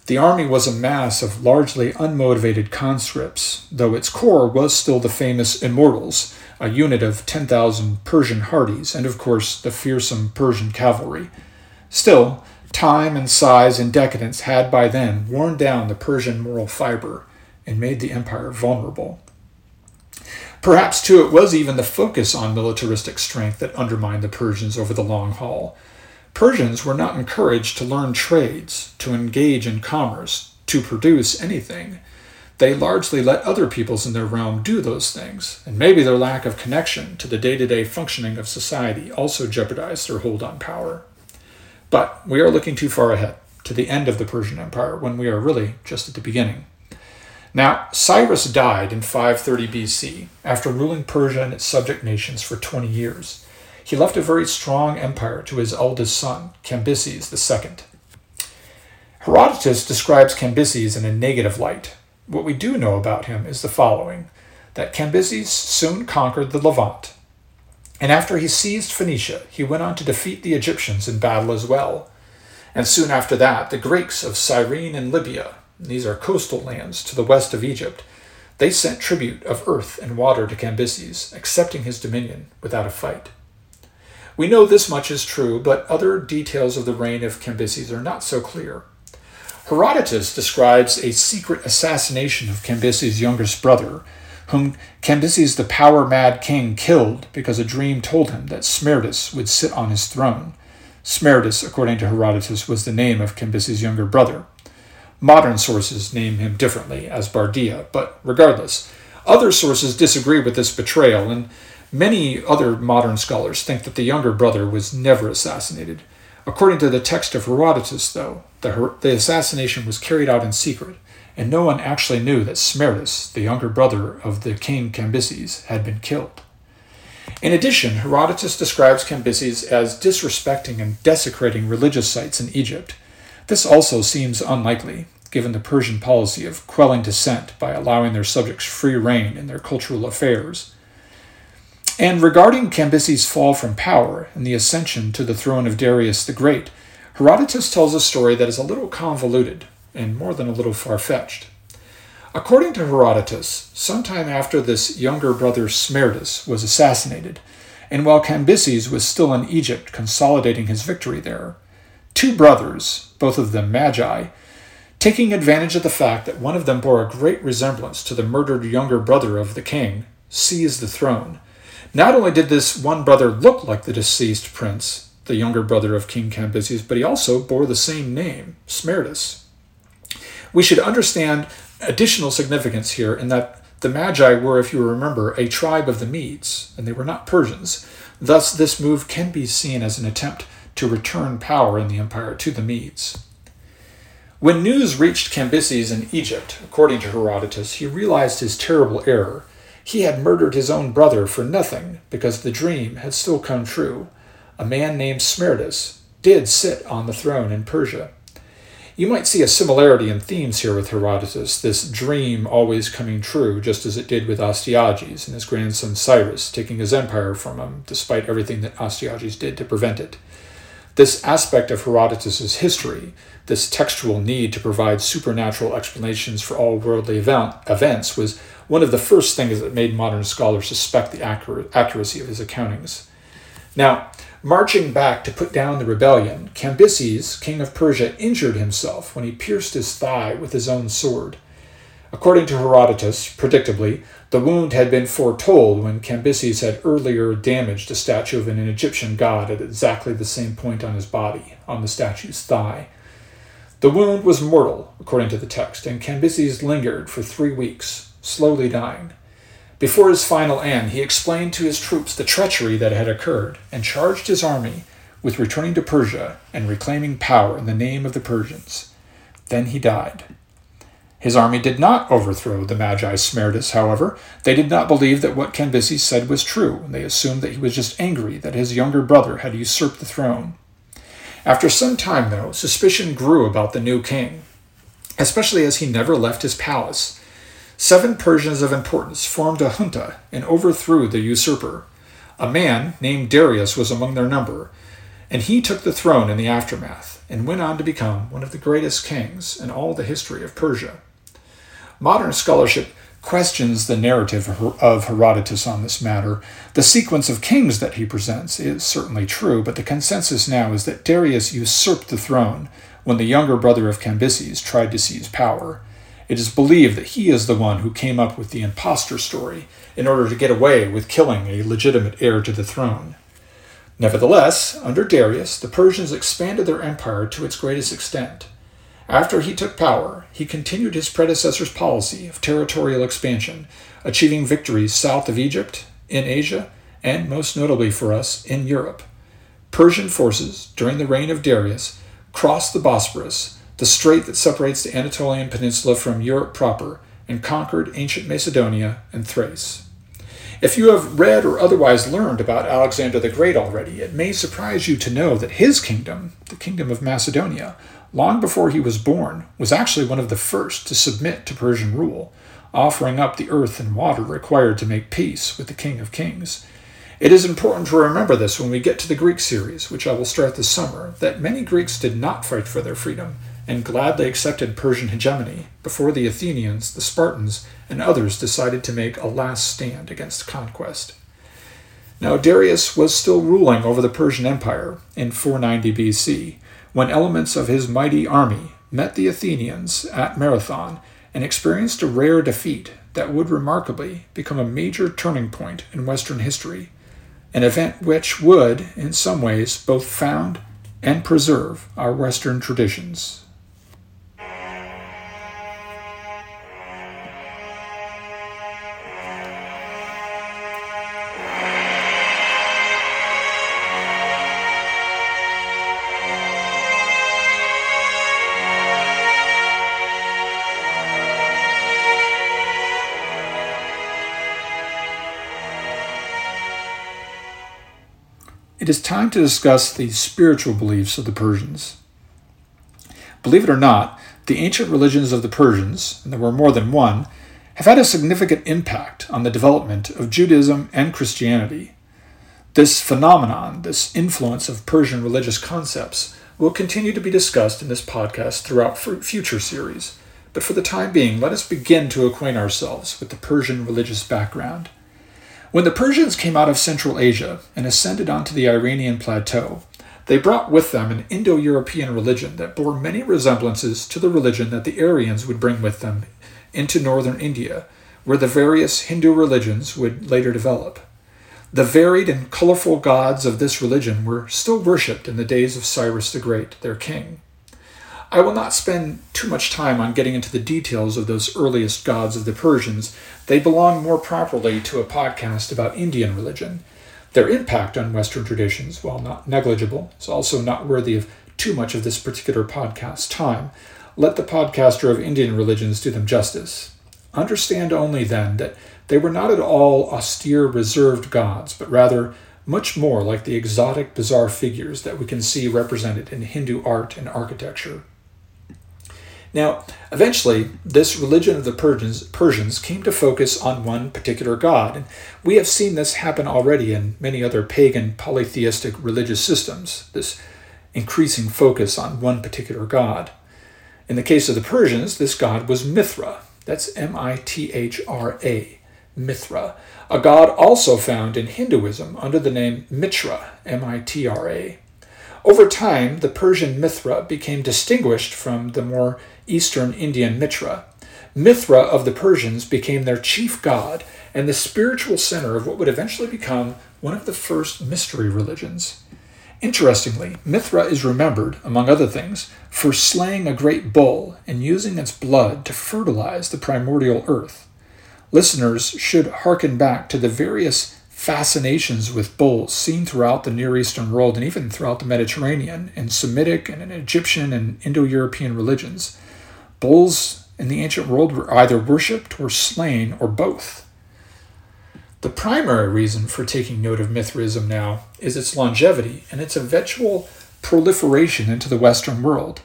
The army was a mass of largely unmotivated conscripts, though its core was still the famous Immortals, a unit of 10,000 Persian hardies, and of course the fearsome Persian cavalry. Still, time and size and decadence had by then worn down the Persian moral fiber and made the empire vulnerable. Perhaps, too, it was even the focus on militaristic strength that undermined the Persians over the long haul. Persians were not encouraged to learn trades, to engage in commerce, to produce anything. They largely let other peoples in their realm do those things, and maybe their lack of connection to the day to day functioning of society also jeopardized their hold on power. But we are looking too far ahead, to the end of the Persian Empire, when we are really just at the beginning. Now, Cyrus died in 530 BC after ruling Persia and its subject nations for 20 years. He left a very strong empire to his eldest son, Cambyses II. Herodotus describes Cambyses in a negative light. What we do know about him is the following that Cambyses soon conquered the Levant, and after he seized Phoenicia, he went on to defeat the Egyptians in battle as well. And soon after that, the Greeks of Cyrene and Libya, these are coastal lands to the west of Egypt, they sent tribute of earth and water to Cambyses, accepting his dominion without a fight. We know this much is true, but other details of the reign of Cambyses are not so clear. Herodotus describes a secret assassination of Cambyses' youngest brother, whom Cambyses the power mad king killed because a dream told him that Smerdis would sit on his throne. Smerdis, according to Herodotus, was the name of Cambyses' younger brother. Modern sources name him differently as Bardia, but regardless, other sources disagree with this betrayal, and Many other modern scholars think that the younger brother was never assassinated. According to the text of Herodotus, though, the, the assassination was carried out in secret, and no one actually knew that Smerdis, the younger brother of the king Cambyses, had been killed. In addition, Herodotus describes Cambyses as disrespecting and desecrating religious sites in Egypt. This also seems unlikely, given the Persian policy of quelling dissent by allowing their subjects free rein in their cultural affairs. And regarding Cambyses' fall from power and the ascension to the throne of Darius the Great, Herodotus tells a story that is a little convoluted and more than a little far fetched. According to Herodotus, sometime after this younger brother Smerdis was assassinated, and while Cambyses was still in Egypt consolidating his victory there, two brothers, both of them magi, taking advantage of the fact that one of them bore a great resemblance to the murdered younger brother of the king, seized the throne not only did this one brother look like the deceased prince, the younger brother of King Cambyses, but he also bore the same name, Smerdis. We should understand additional significance here in that the Magi were, if you remember, a tribe of the Medes, and they were not Persians. Thus, this move can be seen as an attempt to return power in the empire to the Medes. When news reached Cambyses in Egypt, according to Herodotus, he realized his terrible error he had murdered his own brother for nothing because the dream had still come true. A man named Smerdis did sit on the throne in Persia. You might see a similarity in themes here with Herodotus, this dream always coming true, just as it did with Astyages and his grandson Cyrus, taking his empire from him, despite everything that Astyages did to prevent it. This aspect of Herodotus's history, this textual need to provide supernatural explanations for all worldly event, events, was one of the first things that made modern scholars suspect the accuracy of his accountings. Now, marching back to put down the rebellion, Cambyses, king of Persia, injured himself when he pierced his thigh with his own sword. According to Herodotus, predictably, the wound had been foretold when Cambyses had earlier damaged a statue of an Egyptian god at exactly the same point on his body, on the statue's thigh. The wound was mortal, according to the text, and Cambyses lingered for three weeks, slowly dying. Before his final end, he explained to his troops the treachery that had occurred and charged his army with returning to Persia and reclaiming power in the name of the Persians. Then he died. His army did not overthrow the Magi Smerdis, however. They did not believe that what Cambyses said was true. They assumed that he was just angry that his younger brother had usurped the throne. After some time, though, suspicion grew about the new king, especially as he never left his palace. Seven Persians of importance formed a junta and overthrew the usurper. A man named Darius was among their number, and he took the throne in the aftermath and went on to become one of the greatest kings in all the history of Persia. Modern scholarship questions the narrative of Herodotus on this matter. The sequence of kings that he presents is certainly true, but the consensus now is that Darius usurped the throne when the younger brother of Cambyses tried to seize power. It is believed that he is the one who came up with the impostor story in order to get away with killing a legitimate heir to the throne. Nevertheless, under Darius, the Persians expanded their empire to its greatest extent. After he took power, he continued his predecessor's policy of territorial expansion, achieving victories south of Egypt, in Asia, and most notably for us, in Europe. Persian forces, during the reign of Darius, crossed the Bosporus, the strait that separates the Anatolian peninsula from Europe proper, and conquered ancient Macedonia and Thrace. If you have read or otherwise learned about Alexander the Great already, it may surprise you to know that his kingdom, the kingdom of Macedonia, long before he was born, was actually one of the first to submit to Persian rule, offering up the earth and water required to make peace with the King of Kings. It is important to remember this when we get to the Greek series, which I will start this summer, that many Greeks did not fight for their freedom and gladly accepted Persian hegemony before the Athenians, the Spartans, and others decided to make a last stand against conquest. Now, Darius was still ruling over the Persian Empire in 490 BC when elements of his mighty army met the Athenians at Marathon and experienced a rare defeat that would remarkably become a major turning point in Western history, an event which would, in some ways, both found and preserve our Western traditions. It is time to discuss the spiritual beliefs of the Persians. Believe it or not, the ancient religions of the Persians, and there were more than one, have had a significant impact on the development of Judaism and Christianity. This phenomenon, this influence of Persian religious concepts, will continue to be discussed in this podcast throughout future series. But for the time being, let us begin to acquaint ourselves with the Persian religious background. When the Persians came out of Central Asia and ascended onto the Iranian plateau, they brought with them an Indo European religion that bore many resemblances to the religion that the Aryans would bring with them into northern India, where the various Hindu religions would later develop. The varied and colorful gods of this religion were still worshipped in the days of Cyrus the Great, their king. I will not spend too much time on getting into the details of those earliest gods of the Persians. They belong more properly to a podcast about Indian religion. Their impact on Western traditions, while not negligible, is also not worthy of too much of this particular podcast time. Let the podcaster of Indian religions do them justice. Understand only then that they were not at all austere, reserved gods, but rather much more like the exotic, bizarre figures that we can see represented in Hindu art and architecture. Now, eventually, this religion of the Persians, Persians came to focus on one particular god, and we have seen this happen already in many other pagan polytheistic religious systems, this increasing focus on one particular god. In the case of the Persians, this god was Mithra. That's M I T H R A, Mithra, a god also found in Hinduism under the name Mitra, M I T R A. Over time, the Persian Mithra became distinguished from the more Eastern Indian Mitra. Mithra of the Persians became their chief god and the spiritual center of what would eventually become one of the first mystery religions. Interestingly, Mithra is remembered, among other things, for slaying a great bull and using its blood to fertilize the primordial earth. listeners should hearken back to the various fascinations with bulls seen throughout the Near Eastern world and even throughout the Mediterranean in Semitic and in Egyptian and Indo European religions. Bulls in the ancient world were either worshipped or slain or both. The primary reason for taking note of Mithraism now is its longevity and its eventual proliferation into the Western world.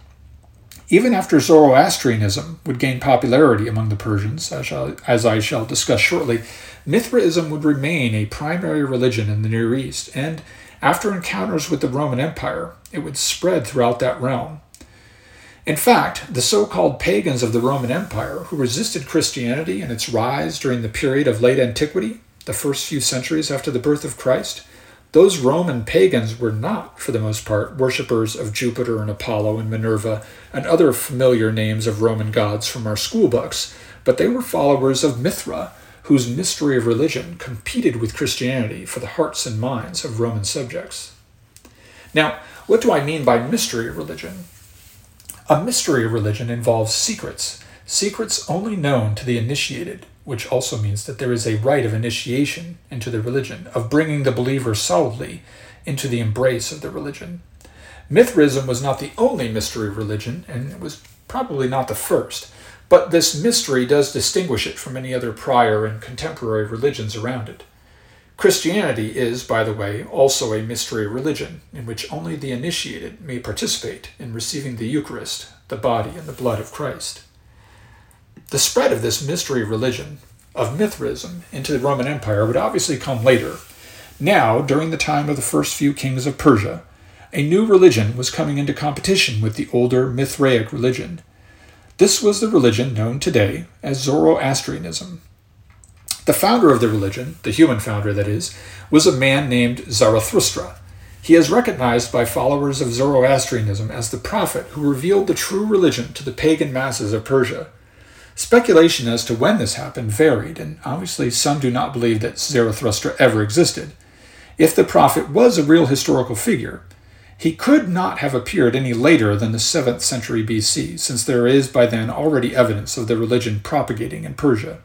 Even after Zoroastrianism would gain popularity among the Persians, as I shall discuss shortly, Mithraism would remain a primary religion in the Near East, and after encounters with the Roman Empire, it would spread throughout that realm. In fact, the so called pagans of the Roman Empire who resisted Christianity and its rise during the period of late antiquity the first few centuries after the birth of Christ, those Roman pagans were not, for the most part, worshippers of Jupiter and Apollo and Minerva and other familiar names of Roman gods from our school books, but they were followers of Mithra, whose mystery of religion competed with Christianity for the hearts and minds of Roman subjects. Now, what do I mean by mystery of religion? A mystery religion involves secrets, secrets only known to the initiated, which also means that there is a rite of initiation into the religion, of bringing the believer solidly into the embrace of the religion. Mithraism was not the only mystery religion, and it was probably not the first, but this mystery does distinguish it from any other prior and contemporary religions around it. Christianity is, by the way, also a mystery religion, in which only the initiated may participate in receiving the Eucharist, the body and the blood of Christ. The spread of this mystery religion, of Mithraism, into the Roman Empire would obviously come later. Now, during the time of the first few kings of Persia, a new religion was coming into competition with the older Mithraic religion. This was the religion known today as Zoroastrianism. The founder of the religion, the human founder that is, was a man named Zarathustra. He is recognized by followers of Zoroastrianism as the prophet who revealed the true religion to the pagan masses of Persia. Speculation as to when this happened varied, and obviously some do not believe that Zarathustra ever existed. If the prophet was a real historical figure, he could not have appeared any later than the 7th century BC, since there is by then already evidence of the religion propagating in Persia.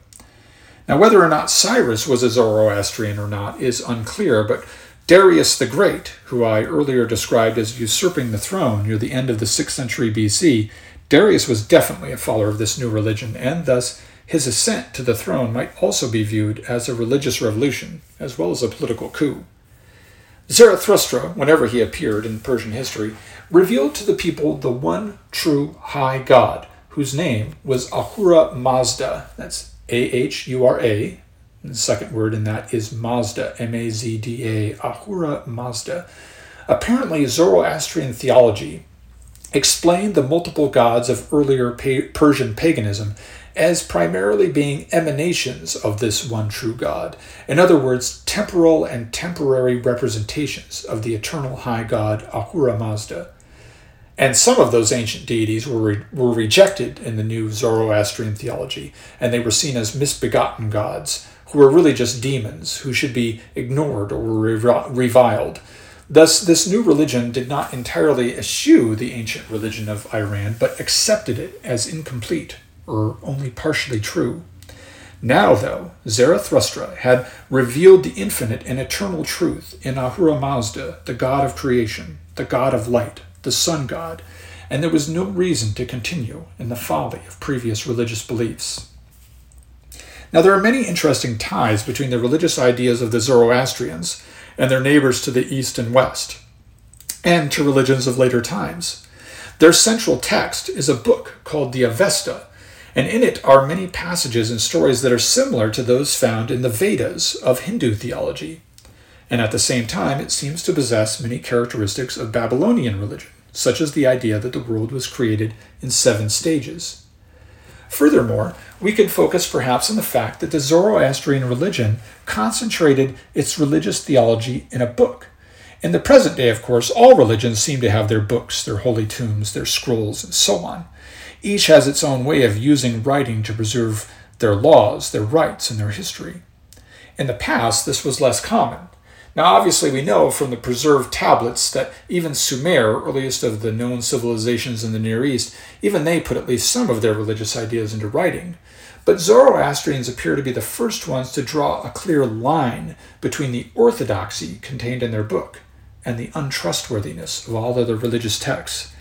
Now, whether or not Cyrus was a Zoroastrian or not is unclear, but Darius the Great, who I earlier described as usurping the throne near the end of the 6th century BC, Darius was definitely a follower of this new religion, and thus his ascent to the throne might also be viewed as a religious revolution, as well as a political coup. Zarathustra, whenever he appeared in Persian history, revealed to the people the one true high God, whose name was Ahura Mazda. That's A H U R A. The second word in that is Mazda, M A Z D A, Ahura Mazda. Apparently, Zoroastrian theology explained the multiple gods of earlier Persian paganism as primarily being emanations of this one true God. In other words, temporal and temporary representations of the eternal high God Ahura Mazda. And some of those ancient deities were, re- were rejected in the new Zoroastrian theology, and they were seen as misbegotten gods, who were really just demons who should be ignored or reviled. Thus, this new religion did not entirely eschew the ancient religion of Iran, but accepted it as incomplete or only partially true. Now, though, Zarathustra had revealed the infinite and eternal truth in Ahura Mazda, the god of creation, the god of light, the sun god, and there was no reason to continue in the folly of previous religious beliefs. Now, there are many interesting ties between the religious ideas of the Zoroastrians and their neighbors to the east and west, and to religions of later times. Their central text is a book called the Avesta, and in it are many passages and stories that are similar to those found in the Vedas of Hindu theology. And at the same time, it seems to possess many characteristics of Babylonian religion, such as the idea that the world was created in seven stages. Furthermore, we could focus perhaps on the fact that the Zoroastrian religion concentrated its religious theology in a book. In the present day, of course, all religions seem to have their books, their holy tombs, their scrolls, and so on. Each has its own way of using writing to preserve their laws, their rites, and their history. In the past, this was less common. Now, obviously, we know from the preserved tablets that even Sumer, earliest of the known civilizations in the Near East, even they put at least some of their religious ideas into writing. But Zoroastrians appear to be the first ones to draw a clear line between the orthodoxy contained in their book and the untrustworthiness of all other religious texts.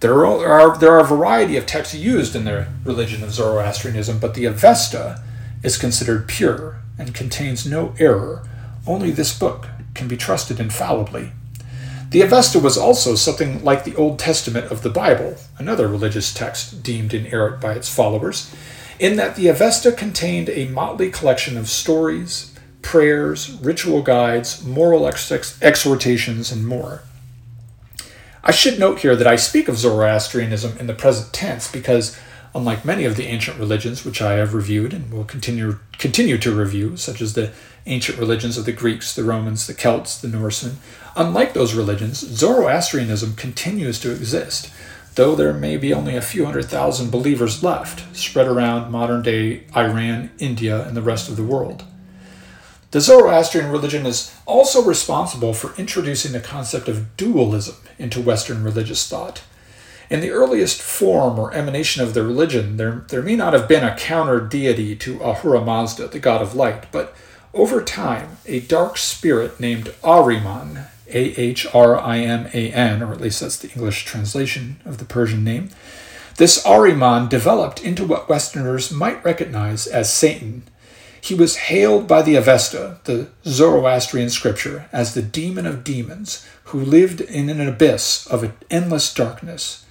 There are, there are a variety of texts used in the religion of Zoroastrianism, but the Avesta is considered pure and contains no error. Only this book can be trusted infallibly. The Avesta was also something like the Old Testament of the Bible, another religious text deemed inerrant by its followers, in that the Avesta contained a motley collection of stories, prayers, ritual guides, moral ex- exhortations, and more. I should note here that I speak of Zoroastrianism in the present tense because, unlike many of the ancient religions which I have reviewed and will continue, continue to review, such as the ancient religions of the Greeks, the Romans, the Celts, the Norsemen, unlike those religions, Zoroastrianism continues to exist, though there may be only a few hundred thousand believers left, spread around modern day Iran, India, and the rest of the world. The Zoroastrian religion is also responsible for introducing the concept of dualism into Western religious thought. In the earliest form or emanation of the religion, there, there may not have been a counter deity to Ahura Mazda, the god of light, but over time, a dark spirit named Ahriman, A H R I M A N, or at least that's the English translation of the Persian name, this Ahriman developed into what Westerners might recognize as Satan he was hailed by the Avesta, the Zoroastrian scripture, as the demon of demons who lived in an abyss of endless darkness.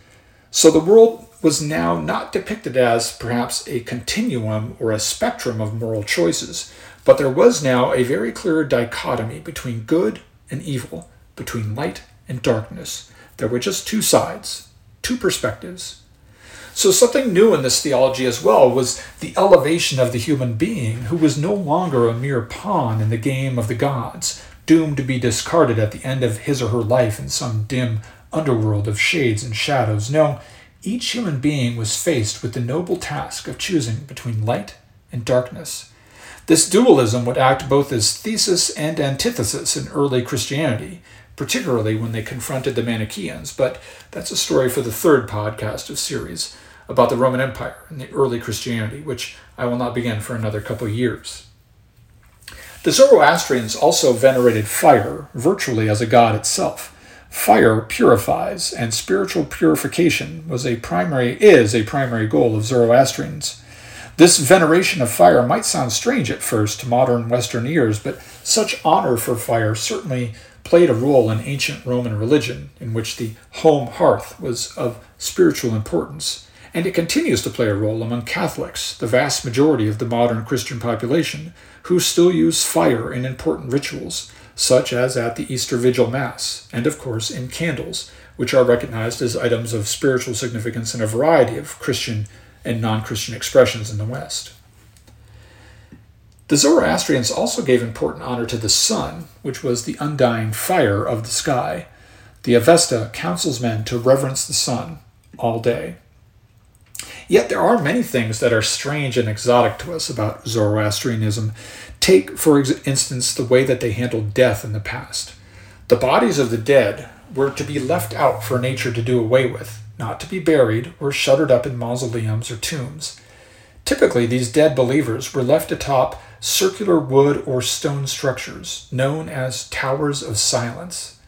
So the world was now not depicted as perhaps a continuum or a spectrum of moral choices, but there was now a very clear dichotomy between good and evil, between light and darkness. There were just two sides, two perspectives, so, something new in this theology as well was the elevation of the human being, who was no longer a mere pawn in the game of the gods, doomed to be discarded at the end of his or her life in some dim underworld of shades and shadows. No, each human being was faced with the noble task of choosing between light and darkness. This dualism would act both as thesis and antithesis in early Christianity, particularly when they confronted the Manichaeans, but that's a story for the third podcast of series about the Roman Empire and the early Christianity, which I will not begin for another couple years. The Zoroastrians also venerated fire virtually as a god itself. Fire purifies, and spiritual purification was a primary is a primary goal of Zoroastrians. This veneration of fire might sound strange at first to modern Western ears, but such honor for fire certainly played a role in ancient Roman religion, in which the home hearth was of spiritual importance. And it continues to play a role among Catholics, the vast majority of the modern Christian population, who still use fire in important rituals, such as at the Easter Vigil Mass, and of course in candles, which are recognized as items of spiritual significance in a variety of Christian and non Christian expressions in the West. The Zoroastrians also gave important honor to the sun, which was the undying fire of the sky. The Avesta counsels men to reverence the sun all day. Yet there are many things that are strange and exotic to us about Zoroastrianism. Take, for instance, the way that they handled death in the past. The bodies of the dead were to be left out for nature to do away with, not to be buried or shuttered up in mausoleums or tombs. Typically, these dead believers were left atop circular wood or stone structures known as towers of silence,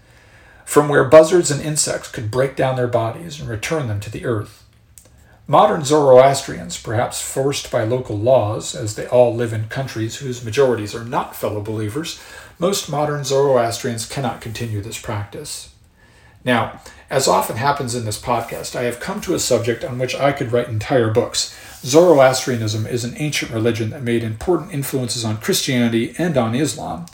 from where buzzards and insects could break down their bodies and return them to the earth. Modern Zoroastrians, perhaps forced by local laws, as they all live in countries whose majorities are not fellow believers, most modern Zoroastrians cannot continue this practice. Now, as often happens in this podcast, I have come to a subject on which I could write entire books. Zoroastrianism is an ancient religion that made important influences on Christianity and on Islam.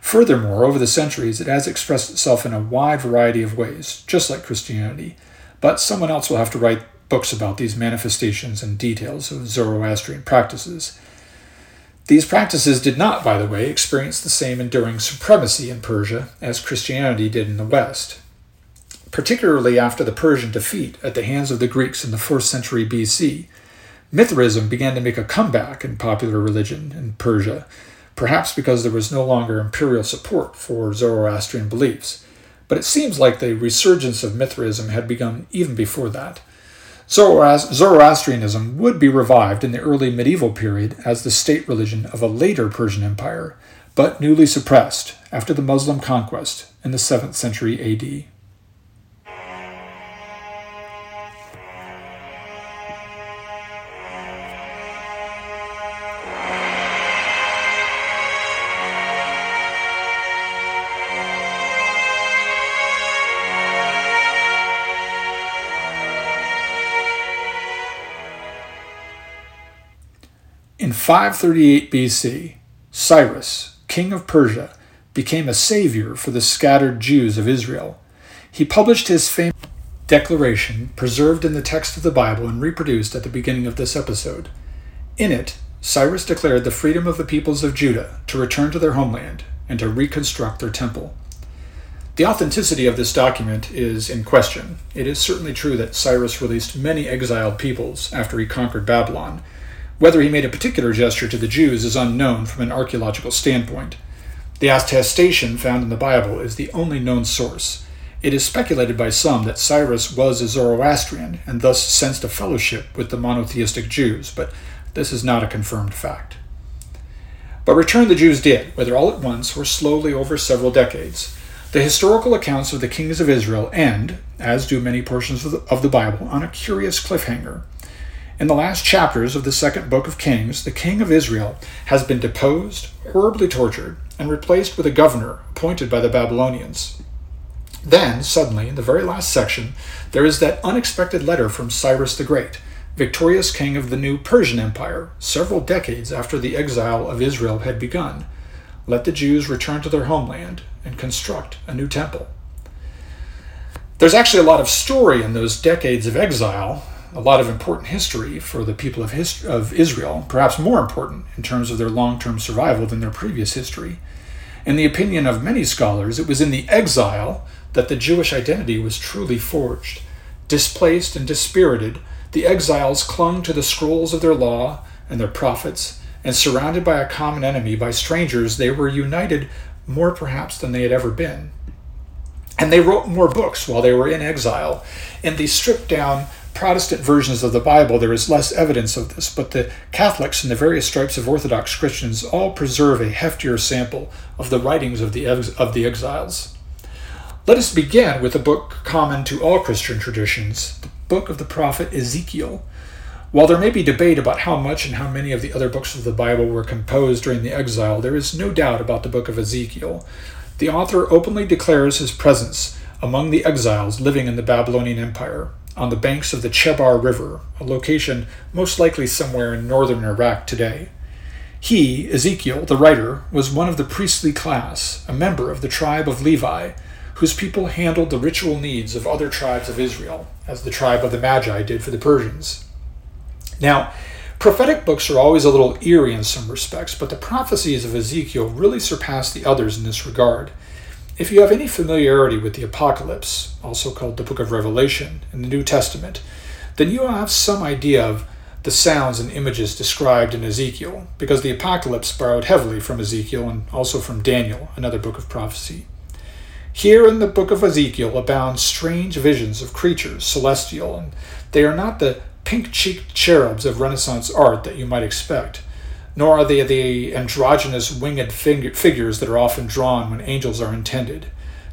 Furthermore, over the centuries, it has expressed itself in a wide variety of ways, just like Christianity. But someone else will have to write books about these manifestations and details of Zoroastrian practices. These practices did not, by the way, experience the same enduring supremacy in Persia as Christianity did in the West. Particularly after the Persian defeat at the hands of the Greeks in the 4th century BC, Mithraism began to make a comeback in popular religion in Persia, perhaps because there was no longer imperial support for Zoroastrian beliefs. But it seems like the resurgence of Mithraism had begun even before that. Zoroastrianism would be revived in the early medieval period as the state religion of a later Persian empire, but newly suppressed after the Muslim conquest in the 7th century AD. 538 BC, Cyrus, king of Persia, became a savior for the scattered Jews of Israel. He published his famous declaration, preserved in the text of the Bible and reproduced at the beginning of this episode. In it, Cyrus declared the freedom of the peoples of Judah to return to their homeland and to reconstruct their temple. The authenticity of this document is in question. It is certainly true that Cyrus released many exiled peoples after he conquered Babylon, whether he made a particular gesture to the Jews is unknown from an archaeological standpoint. The attestation found in the Bible is the only known source. It is speculated by some that Cyrus was a Zoroastrian and thus sensed a fellowship with the monotheistic Jews, but this is not a confirmed fact. But return the Jews did, whether all at once or slowly over several decades. The historical accounts of the kings of Israel end, as do many portions of the, of the Bible, on a curious cliffhanger. In the last chapters of the second book of Kings, the king of Israel has been deposed, horribly tortured, and replaced with a governor appointed by the Babylonians. Then, suddenly, in the very last section, there is that unexpected letter from Cyrus the Great, victorious king of the new Persian Empire, several decades after the exile of Israel had begun. Let the Jews return to their homeland and construct a new temple. There's actually a lot of story in those decades of exile, a lot of important history for the people of, of Israel, perhaps more important in terms of their long term survival than their previous history. In the opinion of many scholars, it was in the exile that the Jewish identity was truly forged. Displaced and dispirited, the exiles clung to the scrolls of their law and their prophets, and surrounded by a common enemy, by strangers, they were united more perhaps than they had ever been. And they wrote more books while they were in exile. In the stripped down Protestant versions of the Bible, there is less evidence of this, but the Catholics and the various stripes of Orthodox Christians all preserve a heftier sample of the writings of the, ex- of the exiles. Let us begin with a book common to all Christian traditions, the book of the prophet Ezekiel. While there may be debate about how much and how many of the other books of the Bible were composed during the exile, there is no doubt about the book of Ezekiel. The author openly declares his presence among the exiles living in the Babylonian Empire on the banks of the Chebar River, a location most likely somewhere in northern Iraq today. He, Ezekiel, the writer, was one of the priestly class, a member of the tribe of Levi, whose people handled the ritual needs of other tribes of Israel, as the tribe of the Magi did for the Persians. Now, prophetic books are always a little eerie in some respects, but the prophecies of Ezekiel really surpass the others in this regard. If you have any familiarity with the Apocalypse, also called the Book of Revelation, in the New Testament, then you will have some idea of the sounds and images described in Ezekiel, because the Apocalypse borrowed heavily from Ezekiel and also from Daniel, another book of prophecy. Here in the book of Ezekiel abound strange visions of creatures, celestial, and they are not the pink cheeked cherubs of Renaissance art that you might expect nor are they the androgynous winged figures that are often drawn when angels are intended.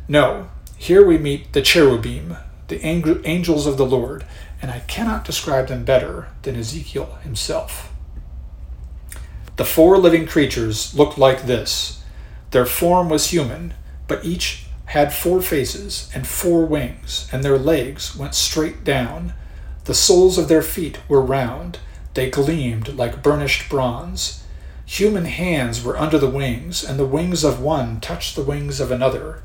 No, here we meet the cherubim, the angels of the Lord, and I cannot describe them better than Ezekiel himself. The four living creatures looked like this. Their form was human, but each had four faces and four wings, and their legs went straight down. The soles of their feet were round they gleamed like burnished bronze. Human hands were under the wings, and the wings of one touched the wings of another.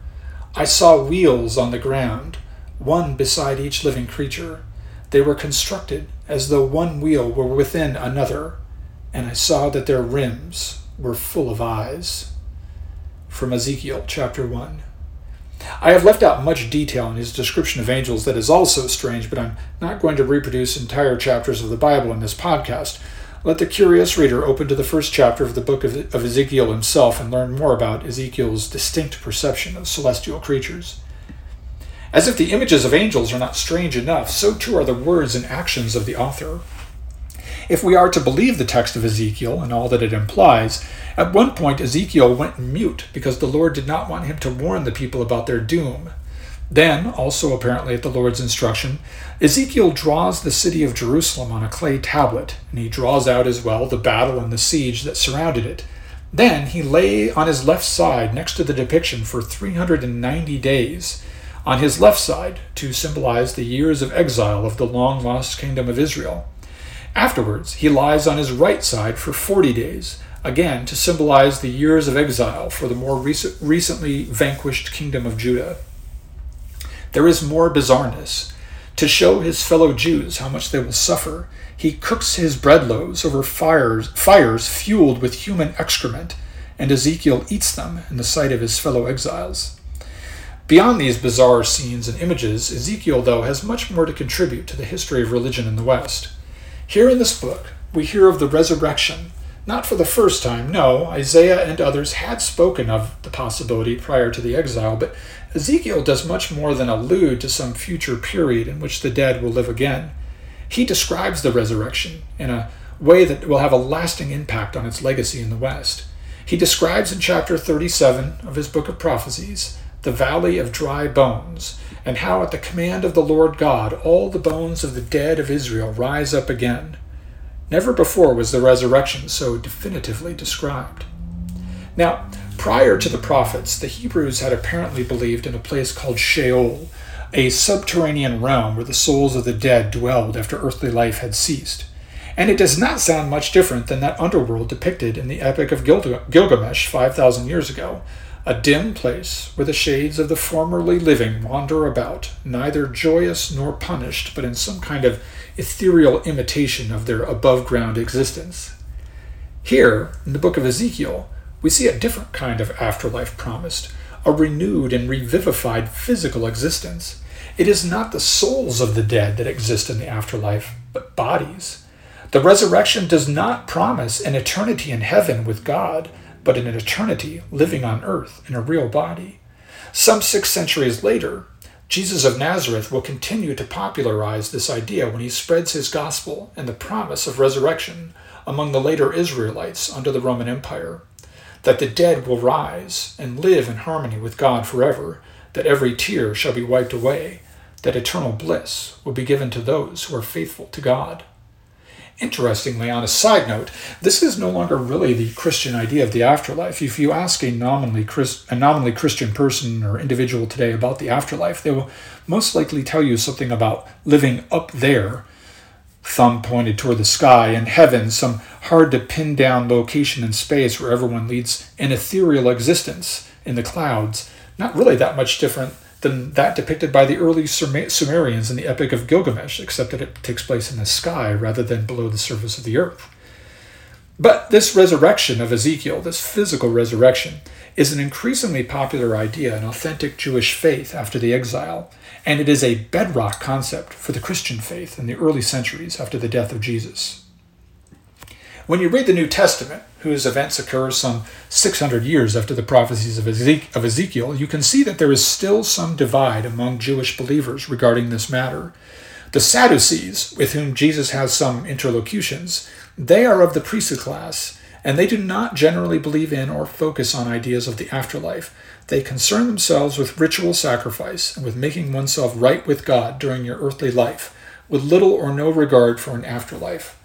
I saw wheels on the ground, one beside each living creature. They were constructed as though one wheel were within another, and I saw that their rims were full of eyes. From Ezekiel chapter 1. I have left out much detail in his description of angels that is also strange, but I'm not going to reproduce entire chapters of the Bible in this podcast. Let the curious reader open to the first chapter of the book of, Ezekiel himself and learn more about Ezekiel's distinct perception of celestial creatures. As if the images of angels are not strange enough, so too are the words and actions of the author. If we are to believe the text of Ezekiel and all that it implies, at one point Ezekiel went mute because the Lord did not want him to warn the people about their doom. Then, also apparently at the Lord's instruction, Ezekiel draws the city of Jerusalem on a clay tablet, and he draws out as well the battle and the siege that surrounded it. Then he lay on his left side next to the depiction for 390 days, on his left side to symbolize the years of exile of the long lost kingdom of Israel. Afterwards, he lies on his right side for 40 days, again to symbolize the years of exile for the more recent, recently vanquished kingdom of Judah. There is more bizarreness. To show his fellow Jews how much they will suffer, he cooks his bread loaves over fires, fires fueled with human excrement, and Ezekiel eats them in the sight of his fellow exiles. Beyond these bizarre scenes and images, Ezekiel, though, has much more to contribute to the history of religion in the West. Here in this book, we hear of the resurrection, not for the first time, no, Isaiah and others had spoken of the possibility prior to the exile, but Ezekiel does much more than allude to some future period in which the dead will live again. He describes the resurrection in a way that will have a lasting impact on its legacy in the West. He describes in chapter 37 of his book of prophecies the valley of dry bones, and how at the command of the Lord God all the bones of the dead of Israel rise up again. Never before was the resurrection so definitively described. Now, prior to the prophets, the Hebrews had apparently believed in a place called Sheol, a subterranean realm where the souls of the dead dwelled after earthly life had ceased. And it does not sound much different than that underworld depicted in the Epic of Gilgamesh 5,000 years ago, a dim place where the shades of the formerly living wander about, neither joyous nor punished, but in some kind of ethereal imitation of their above ground existence. Here, in the book of Ezekiel, we see a different kind of afterlife promised, a renewed and revivified physical existence. It is not the souls of the dead that exist in the afterlife, but bodies. The resurrection does not promise an eternity in heaven with God but in an eternity living on earth in a real body. Some six centuries later, Jesus of Nazareth will continue to popularize this idea when he spreads his gospel and the promise of resurrection among the later Israelites under the Roman Empire. That the dead will rise and live in harmony with God forever, that every tear shall be wiped away, that eternal bliss will be given to those who are faithful to God. Interestingly, on a side note, this is no longer really the Christian idea of the afterlife. If you ask a nominally, Christ, a nominally Christian person or individual today about the afterlife, they will most likely tell you something about living up there, thumb pointed toward the sky, and heaven, some hard to pin down location in space where everyone leads an ethereal existence in the clouds. Not really that much different than that depicted by the early Sumerians in the Epic of Gilgamesh, except that it takes place in the sky rather than below the surface of the earth. But this resurrection of Ezekiel, this physical resurrection, is an increasingly popular idea in authentic Jewish faith after the exile, and it is a bedrock concept for the Christian faith in the early centuries after the death of Jesus. When you read the New Testament, whose events occur some 600 years after the prophecies of Ezekiel, you can see that there is still some divide among Jewish believers regarding this matter. The Sadducees, with whom Jesus has some interlocutions, they are of the priesthood class, and they do not generally believe in or focus on ideas of the afterlife. They concern themselves with ritual sacrifice and with making oneself right with God during your earthly life, with little or no regard for an afterlife.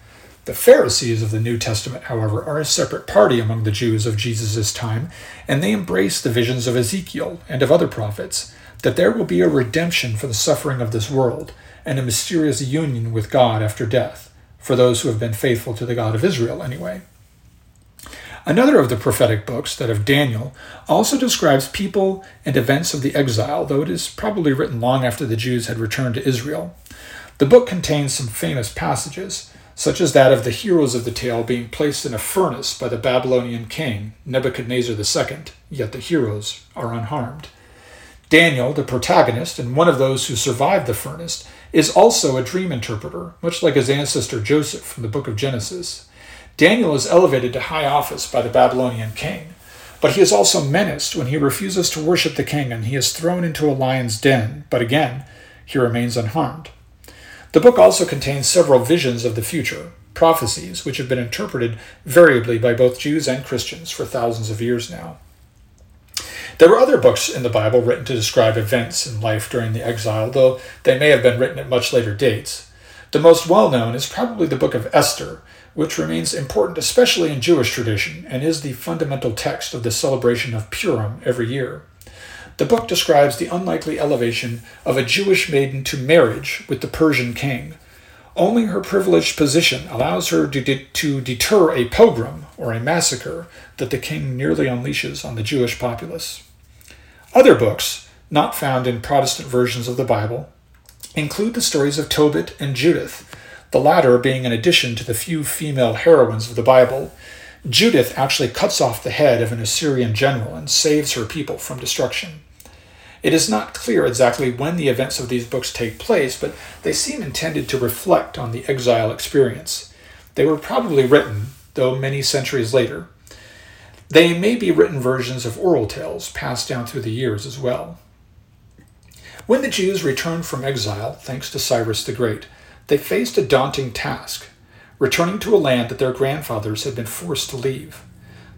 The Pharisees of the New Testament, however, are a separate party among the Jews of Jesus' time, and they embrace the visions of Ezekiel and of other prophets that there will be a redemption for the suffering of this world and a mysterious union with God after death, for those who have been faithful to the God of Israel, anyway. Another of the prophetic books, that of Daniel, also describes people and events of the exile, though it is probably written long after the Jews had returned to Israel. The book contains some famous passages such as that of the heroes of the tale being placed in a furnace by the Babylonian king, Nebuchadnezzar II, yet the heroes are unharmed. Daniel, the protagonist and one of those who survived the furnace, is also a dream interpreter, much like his ancestor Joseph from the book of Genesis. Daniel is elevated to high office by the Babylonian king, But he is also menaced when he refuses to worship the king and he is thrown into a lion's den, but again, he remains unharmed. The book also contains several visions of the future, prophecies which have been interpreted variably by both Jews and Christians for thousands of years now. There were other books in the Bible written to describe events in life during the exile, though they may have been written at much later dates. The most well known is probably the book of Esther, which remains important especially in Jewish tradition and is the fundamental text of the celebration of Purim every year. The book describes the unlikely elevation of a Jewish maiden to marriage with the Persian king. Only her privileged position allows her to, de- to deter a pogrom or a massacre that the king nearly unleashes on the Jewish populace. Other books, not found in Protestant versions of the Bible, include the stories of Tobit and Judith, the latter being an addition to the few female heroines of the Bible. Judith actually cuts off the head of an Assyrian general and saves her people from destruction. It is not clear exactly when the events of these books take place, but they seem intended to reflect on the exile experience. They were probably written, though many centuries later. They may be written versions of oral tales passed down through the years as well. When the Jews returned from exile, thanks to Cyrus the Great, they faced a daunting task returning to a land that their grandfathers had been forced to leave.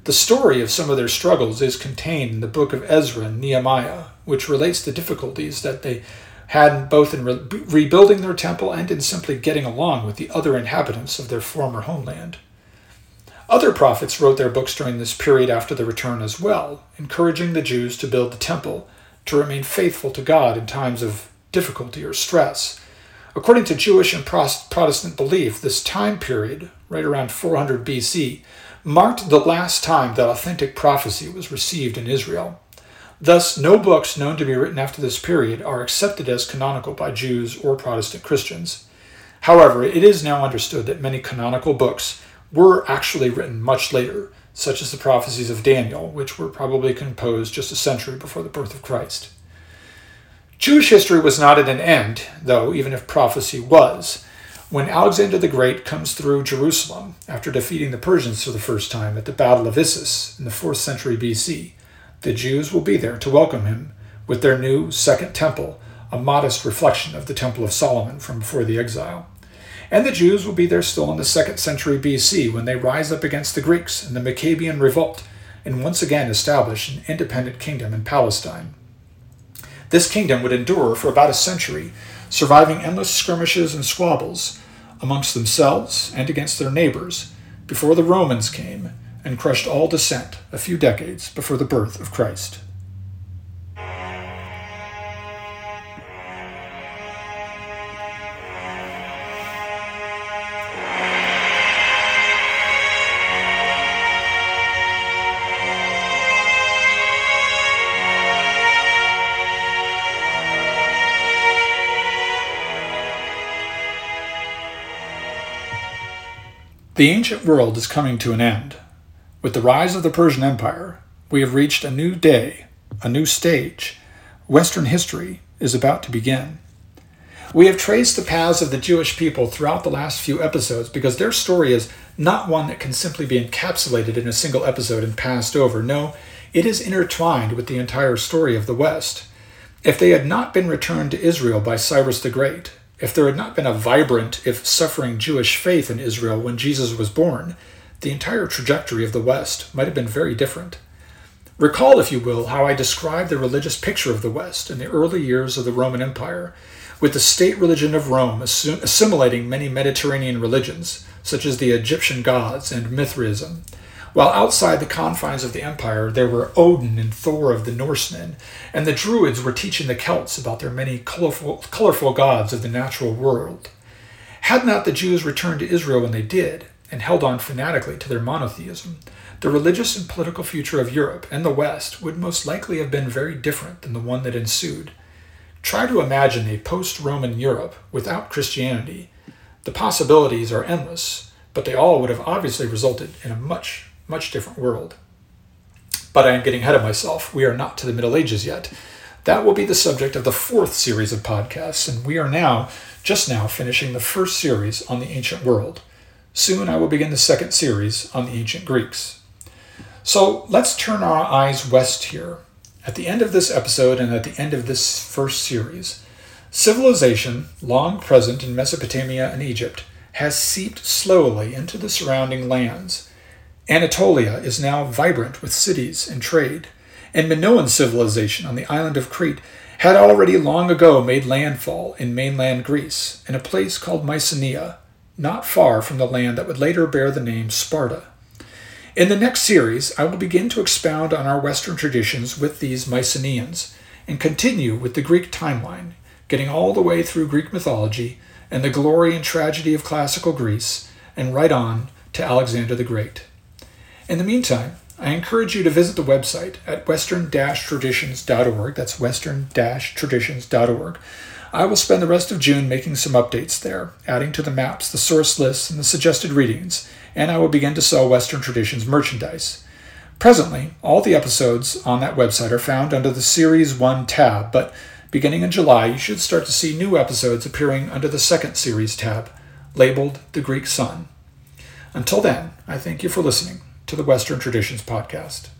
The story of some of their struggles is contained in the book of Ezra and Nehemiah, which relates the difficulties that they had both in re- rebuilding their temple and in simply getting along with the other inhabitants of their former homeland. Other prophets wrote their books during this period after the return as well, encouraging the Jews to build the temple, to remain faithful to God in times of difficulty or stress. According to Jewish and Protestant belief, this time period, right around 400 BC, marked the last time that authentic prophecy was received in Israel. Thus, no books known to be written after this period are accepted as canonical by Jews or Protestant Christians. However, it is now understood that many canonical books were actually written much later, such as the prophecies of Daniel, which were probably composed just a century before the birth of Christ. Jewish history was not at an end, though, even if prophecy was, when Alexander the Great comes through Jerusalem after defeating the Persians for the first time at the Battle of Issus in the 4th century BC. The Jews will be there to welcome him with their new Second Temple, a modest reflection of the Temple of Solomon from before the exile. And the Jews will be there still in the 2nd century BC when they rise up against the Greeks in the Maccabean revolt and once again establish an independent kingdom in Palestine. This kingdom would endure for about a century, surviving endless skirmishes and squabbles amongst themselves and against their neighbors before the Romans came and crushed all dissent a few decades before the birth of Christ. The ancient world is coming to an end. With the rise of the Persian Empire, we have reached a new day, a new stage. Western history is about to begin. We have traced the paths of the Jewish people throughout the last few episodes because their story is not one that can simply be encapsulated in a single episode and passed over. No, it is intertwined with the entire story of the West. If they had not been returned to Israel by Cyrus the Great, if there had not been a vibrant, if suffering Jewish faith in Israel when Jesus was born, the entire trajectory of the West might have been very different. Recall, if you will, how I described the religious picture of the West in the early years of the Roman Empire, with the state religion of Rome assimilating many Mediterranean religions, such as the Egyptian gods and Mithraism. While outside the confines of the empire, there were Odin and Thor of the Norsemen, and the Druids were teaching the Celts about their many colorful, colorful gods of the natural world. Had not the Jews returned to Israel when they did, and held on fanatically to their monotheism, the religious and political future of Europe and the West would most likely have been very different than the one that ensued. Try to imagine a post Roman Europe without Christianity. The possibilities are endless, but they all would have obviously resulted in a much, much different world. But I am getting ahead of myself. We are not to the Middle Ages yet. That will be the subject of the fourth series of podcasts, and we are now, just now, finishing the first series on the ancient world. Soon I will begin the second series on the ancient Greeks. So let's turn our eyes west here. At the end of this episode and at the end of this first series, civilization, long present in Mesopotamia and Egypt, has seeped slowly into the surrounding lands. Anatolia is now vibrant with cities and trade, and Minoan civilization on the island of Crete had already long ago made landfall in mainland Greece in a place called Mycenae, not far from the land that would later bear the name Sparta. In the next series, I will begin to expound on our Western traditions with these Mycenaeans and continue with the Greek timeline, getting all the way through Greek mythology and the glory and tragedy of classical Greece and right on to Alexander the Great. In the meantime, I encourage you to visit the website at western-traditions.org. That's western-traditions.org. I will spend the rest of June making some updates there, adding to the maps, the source lists, and the suggested readings and I will begin to sell Western Traditions merchandise. Presently, all the episodes on that website are found under the Series 1 tab, but beginning in July, you should start to see new episodes appearing under the second series tab, labeled The Greek Sun. Until then, I thank you for listening to the Western Traditions Podcast.